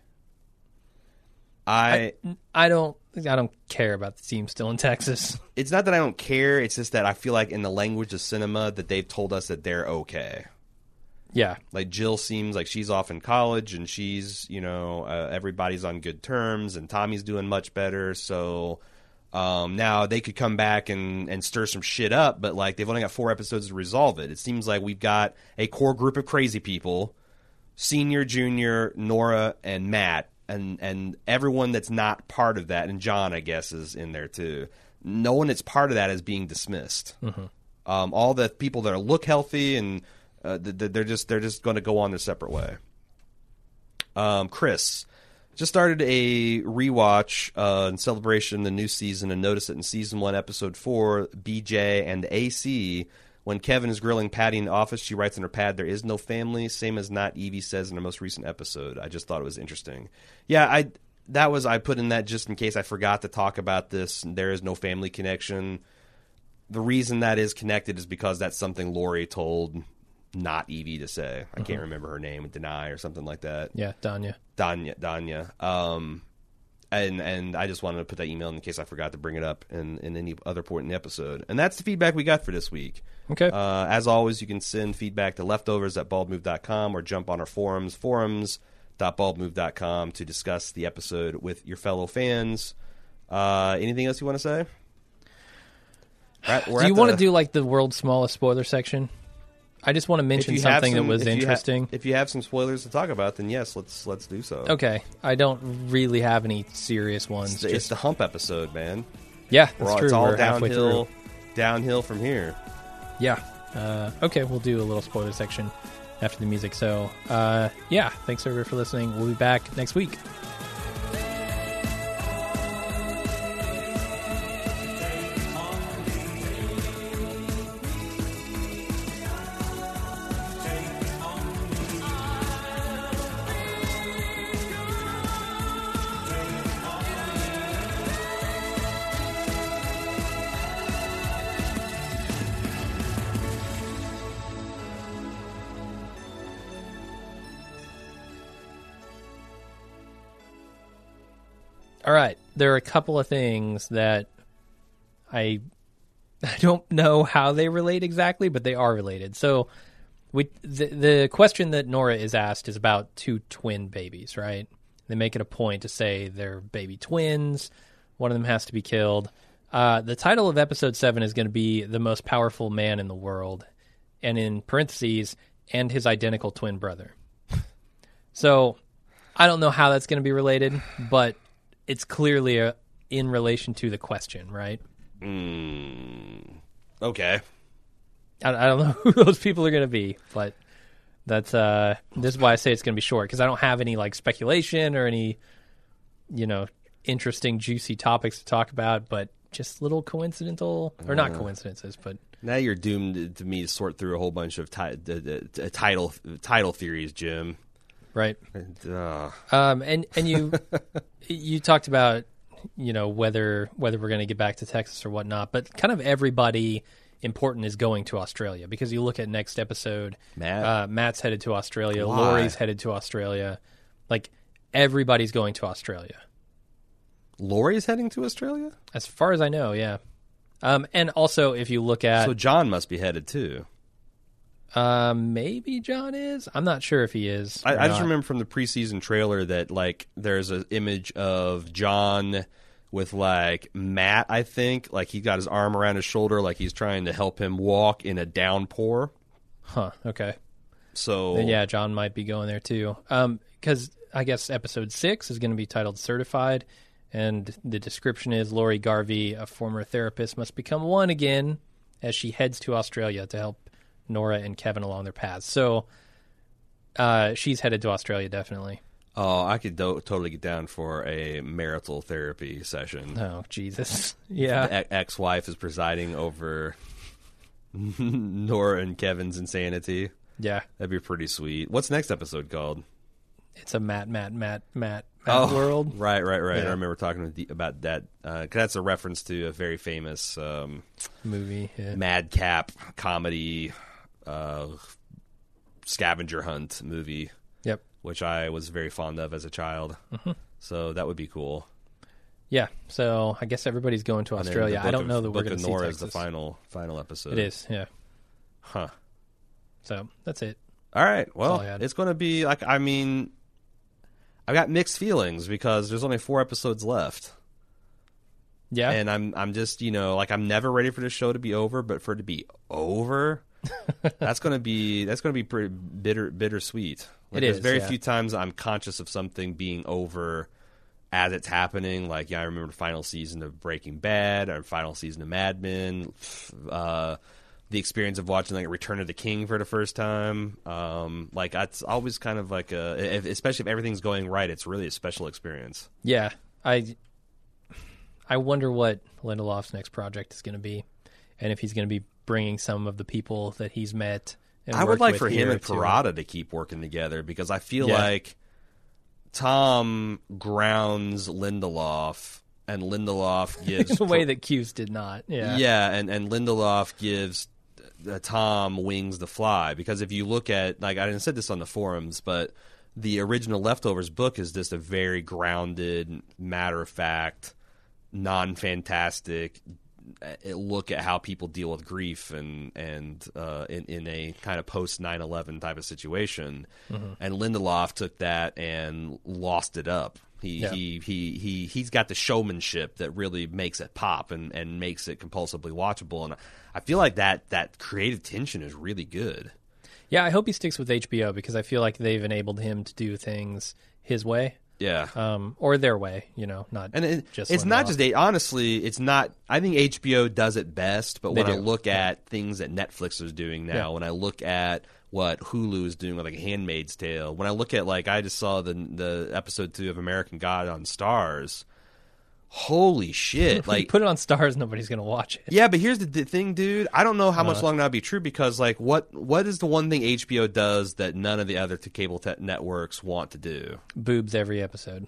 I, I don't I don't care about the team still in Texas. it's not that I don't care. It's just that I feel like in the language of cinema that they've told us that they're okay. Yeah. Like Jill seems like she's off in college and she's you know uh, everybody's on good terms and Tommy's doing much better. So um, now they could come back and and stir some shit up, but like they've only got four episodes to resolve it. It seems like we've got a core group of crazy people, senior, junior, Nora, and Matt, and and everyone that's not part of that, and John, I guess, is in there too. No one that's part of that is being dismissed. Um, all the people that are look healthy and uh, th- th- they're just they're just going to go on their separate way. Um, Chris just started a rewatch uh, in celebration the new season and notice it in season one, episode four, BJ and AC. When Kevin is grilling Patty in the office, she writes on her pad, "There is no family," same as not Evie says in her most recent episode. I just thought it was interesting. Yeah, I that was I put in that just in case I forgot to talk about this. There is no family connection. The reason that is connected is because that's something Laurie told not Evie to say. I can't remember her name, deny or something like that. Yeah, Danya. Danya, Danya. Um, and and I just wanted to put that email in case I forgot to bring it up in, in any other point in the episode. And that's the feedback we got for this week. Okay. Uh, as always, you can send feedback to leftovers at baldmove.com or jump on our forums, forums.baldmove.com to discuss the episode with your fellow fans. Uh, anything else you want to say? We're at- we're do you want to do like the world's smallest spoiler section? I just want to mention something some- that was if you ha- interesting. if you have some spoilers to talk about, then yes, let's let's do so. okay, I don't really have any serious ones. It's, the- it's just the hump episode, man. yeah, that's all, true. It's all We're downhill, downhill from here. Yeah. Uh, okay, we'll do a little spoiler section after the music. So, uh, yeah, thanks everybody for listening. We'll be back next week. There are a couple of things that I I don't know how they relate exactly, but they are related. So, We the, the question that Nora is asked is about two twin babies, right? They make it a point to say they're baby twins. One of them has to be killed. Uh, the title of episode seven is going to be "The Most Powerful Man in the World," and in parentheses, and his identical twin brother. so, I don't know how that's going to be related, but it's clearly a, in relation to the question, right? Mm, okay. I, I don't know who those people are going to be, but that's uh, this is why I say it's going to be short because I don't have any like speculation or any, you know, interesting juicy topics to talk about, but just little coincidental or not coincidences, but Now you're doomed to me to sort through a whole bunch of ti- d- d- d- title title theories, Jim. Right. Uh, Um, and and you you talked about you know whether whether we're going to get back to Texas or whatnot, but kind of everybody important is going to Australia because you look at next episode. Matt? uh, Matt's headed to Australia. Why? Laurie's headed to Australia. Like everybody's going to Australia, Laurie's heading to Australia, as far as I know. Yeah. Um, and also, if you look at so John must be headed too. Um, maybe John is. I'm not sure if he is. I, I just remember from the preseason trailer that like there's an image of John with like Matt. I think like he got his arm around his shoulder, like he's trying to help him walk in a downpour. Huh. Okay. So Then yeah, John might be going there too. Um, because I guess episode six is going to be titled "Certified," and the description is Laurie Garvey, a former therapist, must become one again as she heads to Australia to help Nora and Kevin along their paths. So, uh, she's headed to Australia definitely. Oh, I could do- totally get down for a marital therapy session. Oh Jesus, yeah, The e- ex-wife is presiding over Nora and Kevin's insanity. yeah. That'd be pretty sweet. What's next episode called? It's a Matt, Matt, Matt, Matt, Matt world. Right, right, right. Yeah. I remember talking with the, about that. Uh, 'cause that's a reference to a very famous um, movie. Yeah. madcap comedy uh, scavenger hunt movie, Yep. which I was very fond of as a child. Mm-hmm. So that would be cool. Yeah. So I guess everybody's going to Australia. I don't of- know that we're going to see Nora Texas. the final final episode. It is. Yeah. huh? So that's it. All right. Well, all it's going to be like I mean, I've got mixed feelings because there's only four episodes left. Yeah. and I'm I'm just you know like I'm never ready for this show to be over, but for it to be over, that's gonna be that's gonna be pretty bitter bittersweet. Like, It there's very yeah. few times I'm conscious of something being over as it's happening. Like yeah, I remember the final season of Breaking Bad or final season of Mad Men. Uh, the experience of watching like Return of the King for the first time, um, like that's always kind of like a, if, especially if everything's going right, it's really a special experience. Yeah, I I wonder what Lindelof's next project is going to be, and if he's going to be bringing some of the people that he's met. And I would like for him and Perrotta to keep working together because I feel Yeah. like Tom grounds Lindelof and Lindelof gives in a way that Cuse did not. Yeah, yeah, and and Lindelof gives uh, Tom wings to fly because if you look at like I didn't said this on the forums, but the original Leftovers book is just a very grounded, matter of fact, non fantastic look at how people deal with grief and and uh, in in a kind of post 9/11 type of situation. And Lindelof took that and lost it up. He, Yeah. he he he he's got the showmanship that really makes it pop and, and makes it compulsively watchable. And I feel like that that creative tension is really good. yeah. I hope he sticks with HBO because I feel like they've enabled him to do things his way, Yeah. um, or their way. You know, not And it, just it's not Lindelof. just a, honestly, it's not. I think HBO does it best, but They when I do. look at things that Netflix is doing now, Yeah. when I look at what Hulu is doing with like *Handmaid's Tale*, when I look at like I just saw the the episode two of *American God* on Starz. Holy shit! Like, put it on Starz, nobody's going to watch it. yeah, but here's the d- thing, dude. I don't know how much Uh-huh. longer that'll be true because, like, what what is the one thing HBO does that none of the other cable te- networks want to do? Boobs every episode.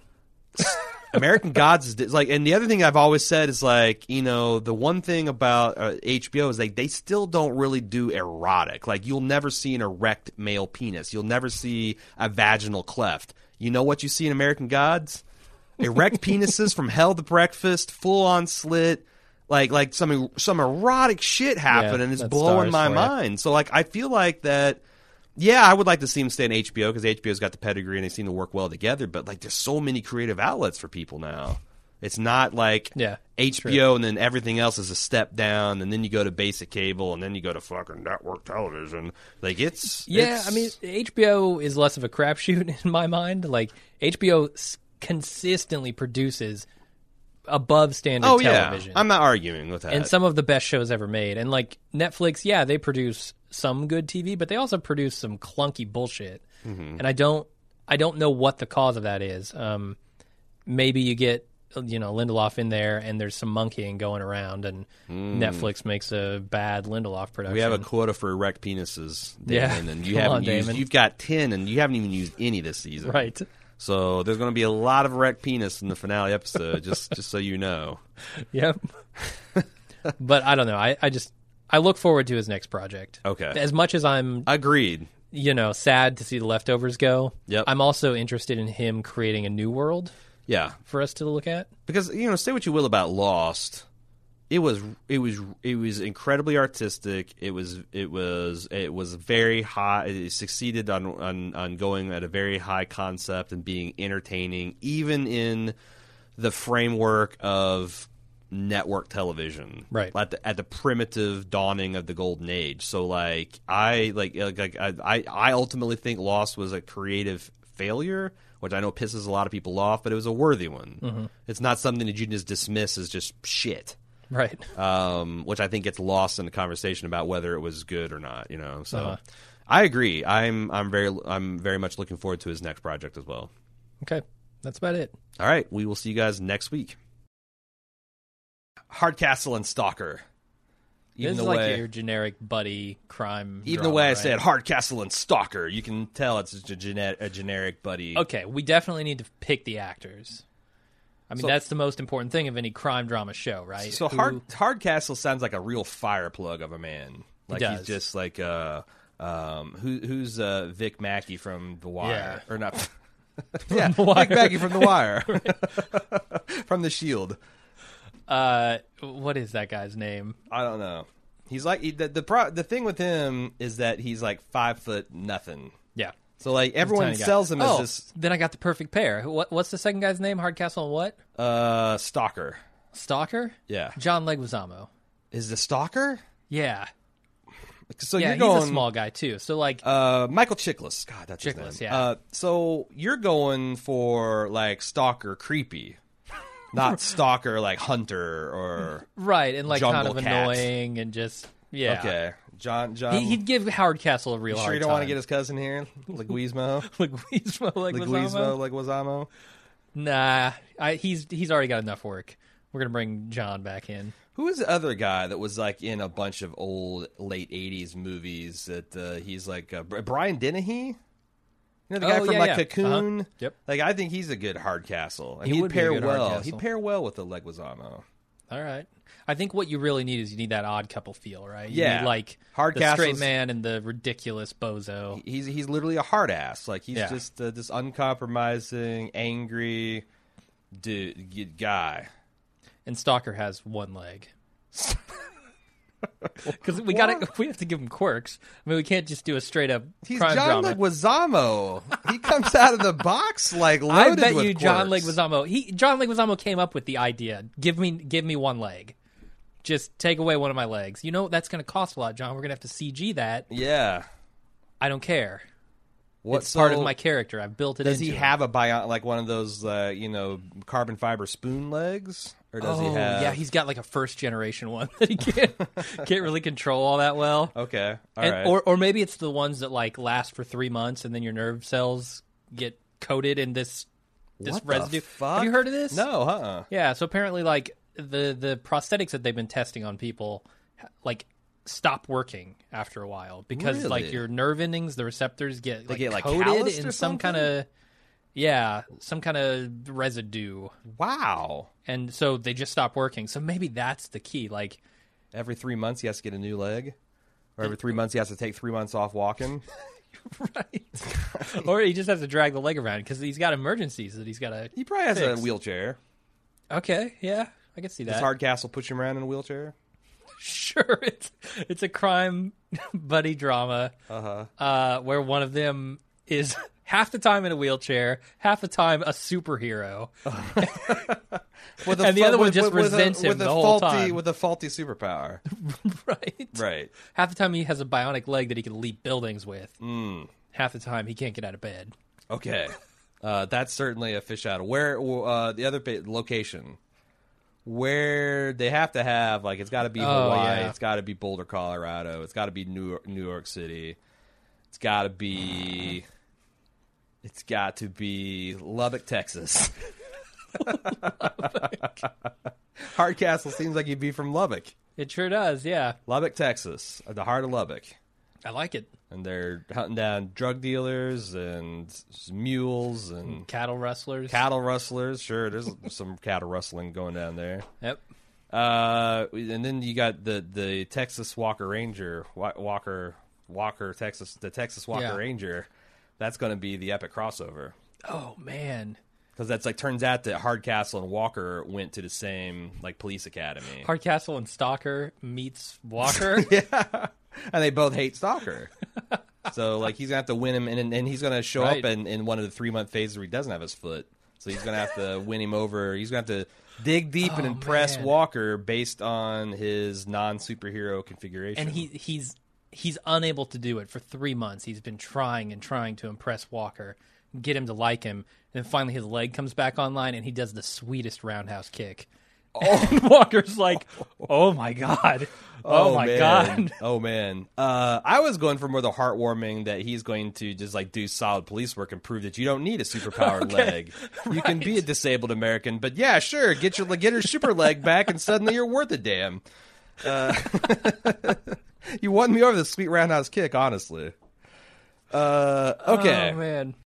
American Gods is like, and the other thing I've always said is like, you know, the one thing about uh, HBO is like they still don't really do erotic. Like you'll never see an erect male penis. You'll never see a vaginal cleft. You know what you see in American Gods? Erect penises from hell to breakfast, full on slit. Like like some some erotic shit happened, Yeah, and it's blowing my mind. So like I feel like that yeah, I would like to see him stay in HBO because HBO's got the pedigree and they seem to work well together. But like, there's so many creative outlets for people now. It's not like Yeah, HBO and then everything else is a step down, and then you go to basic cable, and then you go to fucking network television. Like it's Yeah, it's- I mean, HBO is less of a crapshoot in my mind. Like HBO consistently produces above standard oh television, yeah, I'm not arguing with that. and some of the best shows ever made. And like Netflix, yeah, they produce some good TV, but they also produce some clunky bullshit. Mm-hmm. And I don't, I don't know what the cause of that is. Um, maybe you get you know Lindelof in there, and there's some monkeying going around, and Netflix makes a bad Lindelof production. Mm. we have a quota for erect penises, Yeah. Damon, and you Come haven't on, used. Damon. You've got ten, and you haven't even used any this season. right. So there's going to be a lot of erect penis in the finale episode. just just so you know. Yep. but I don't know. I, I just I look forward to his next project. Okay. As much as I'm, Agreed. you know, sad to see the leftovers go. Yep. I'm also interested in him creating a new world Yeah, for us to look at. because you know, say what you will about Lost, it was it was it was incredibly artistic. It was it was it was very high. It succeeded on on on going at a very high concept and being entertaining, even in the framework of network television Right. at the, at the primitive dawning of the golden age so like i like like, like I, I i ultimately think lost was a creative failure which i know pisses a lot of people off but it was a worthy one mm-hmm. it's not something that you just dismiss as just shit Right. um, which I think gets lost in the conversation about whether it was good or not. You know, so Uh-huh. I agree. I'm I'm very I'm very much looking forward to his next project as well. Okay. That's about it. All right, we will see you guys next week. Hardcastle and Stalker. Even this the is like way, your generic buddy crime. even the drama, way I right? said Hardcastle and Stalker, you can tell it's a, gene- a generic buddy. Okay, we definitely need to pick the actors. I mean, So- that's the most important thing of any crime drama show, right? So Who- Hard Hardcastle sounds like a real fire plug of a man. Like he's does. just like uh um who who's uh Vic Mackey from The Wire or not Yeah. Vic Mackey from The Wire. from The Shield. Uh, what is that guy's name? I don't know. He's like he, the the, pro, the thing with him is that he's like 5 foot nothing. Yeah. So like everyone Tiny guy. sells him oh, as this Then I got the perfect pair. What, what's the second guy's name? Hardcastle and what? uh stalker. Stalker? Yeah. John Leguizamo. Is the stalker? Yeah. So yeah, you're going he's a small guy too. So like, Uh, Michael Chiklis. God, that's his name. yeah. Uh, so you're going for like stalker creepy, not stalker like hunter or right, and like kind of Cat. annoying and just yeah. okay. John John. He, he'd give Hardcastle a real you sure you don't time. want to get his cousin here, Leguizamo? Leguizamo, Leguizamo, Leguizamo? Leguizamo. Nah, I, he's he's already got enough work. We're gonna bring John back in. Who is the other guy that was like in a bunch of old late '80s movies? That uh, he's like uh, Brian Dennehy. You know the guy Oh, from yeah, like yeah. Cocoon. Uh-huh. Yep. Like I think he's a good Hardcastle, and He would would pair well. Hardcastle. He'd pair well with the Leguizamo. All right. I think what you really need is you need that odd couple feel, right? You Yeah. need, like Hard the straight man and the ridiculous bozo. He's he's literally a hard ass. Like he's Yeah. just uh, this uncompromising, angry dude, guy. And Stalker has one leg. Because we got we have to give him quirks. I mean, we can't just do a straight up He's John drama. Leguizamo. he comes out of the box like loaded I bet you John quirks. Leguizamo. He John Leguizamo came up with the idea. Give me give me one leg. Just take away one of my legs. You know that's going to cost a lot, John. We're going to have to CG that. Yeah. I don't care. What It's part of my character. I've built it. Does into he him. have a bio like one of those uh, you know carbon fiber spoon legs, or does oh, he have? yeah, he's got like a first generation one that he can't can't really control all that well. okay. All And- right. Or or maybe it's the ones that like last for three months and then your nerve cells get coated in this this What residue. Have you heard of this? No, uh-uh. Yeah. So apparently, like the the prosthetics that they've been testing on people, like stop working after a while because like your nerve endings, the receptors get like get, like, coated in some kind of yeah, some kind of residue, Wow. and so they just stop working. So maybe that's the key. Like Every three months he has to get a new leg, or every three months he has to take three months off walking. right, or he just has to drag the leg around because he's got emergencies that he's got to. He probably has Fix. a wheelchair. Okay, yeah, I can see that. Does. Hardcastle push him around in a wheelchair? Sure, it's it's a crime buddy drama Uh-huh. uh, where one of them is half the time in a wheelchair, half the time a superhero. With And the fu- other one with- just with, resents with him a the whole faulty, time. With a faulty superpower. right. right. Half the time he has a bionic leg that he can leap buildings with. Mm. Half the time he can't get out of bed. Okay. Uh, that's certainly a fish out of where uh, the other location where they have to have like it's got to be Oh, Hawaii, yeah. it's got to be Boulder, Colorado, it's got to be New York, New York City, it's got to be it's got to be Lubbock, Texas. Hardcastle seems like you'd be from Lubbock, It sure does, yeah. Lubbock, Texas, the heart of Lubbock. I like it. And they're hunting down drug dealers and mules and Cattle rustlers. cattle rustlers. Sure, there's some cattle rustling going down there. yep. Uh, and then you got the the Texas Walker Ranger, Walker Walker Texas, the Texas Walker Yeah. Ranger. That's going to be the epic crossover Oh man. because that's like turns out that Hardcastle and Walker went to the same like police academy, Hardcastle and Stalker meets Walker. yeah, and they both hate Stalker. so like he's gonna have to win him, and and he's gonna show Right. up in, in one of the three month phases where he doesn't have his foot. So he's gonna have to win him over. He's gonna have to dig deep and Oh, impress man. Walker based on his non superhero configuration. and he he's he's unable to do it for three months. He's been trying and trying to impress Walker, get him to like him, and then finally his leg comes back online, and he does the sweetest roundhouse kick. And Walker's like, "Oh my god, oh, my man. god." oh man! Uh, I was going for more the heartwarming that he's going to just like do solid police work and prove that you don't need a superpowered leg. You can be a disabled American, but yeah, sure, get your get your super leg back, and suddenly you're worth a damn. Uh, you won me over the sweet roundhouse kick, honestly. Uh, okay. Oh man.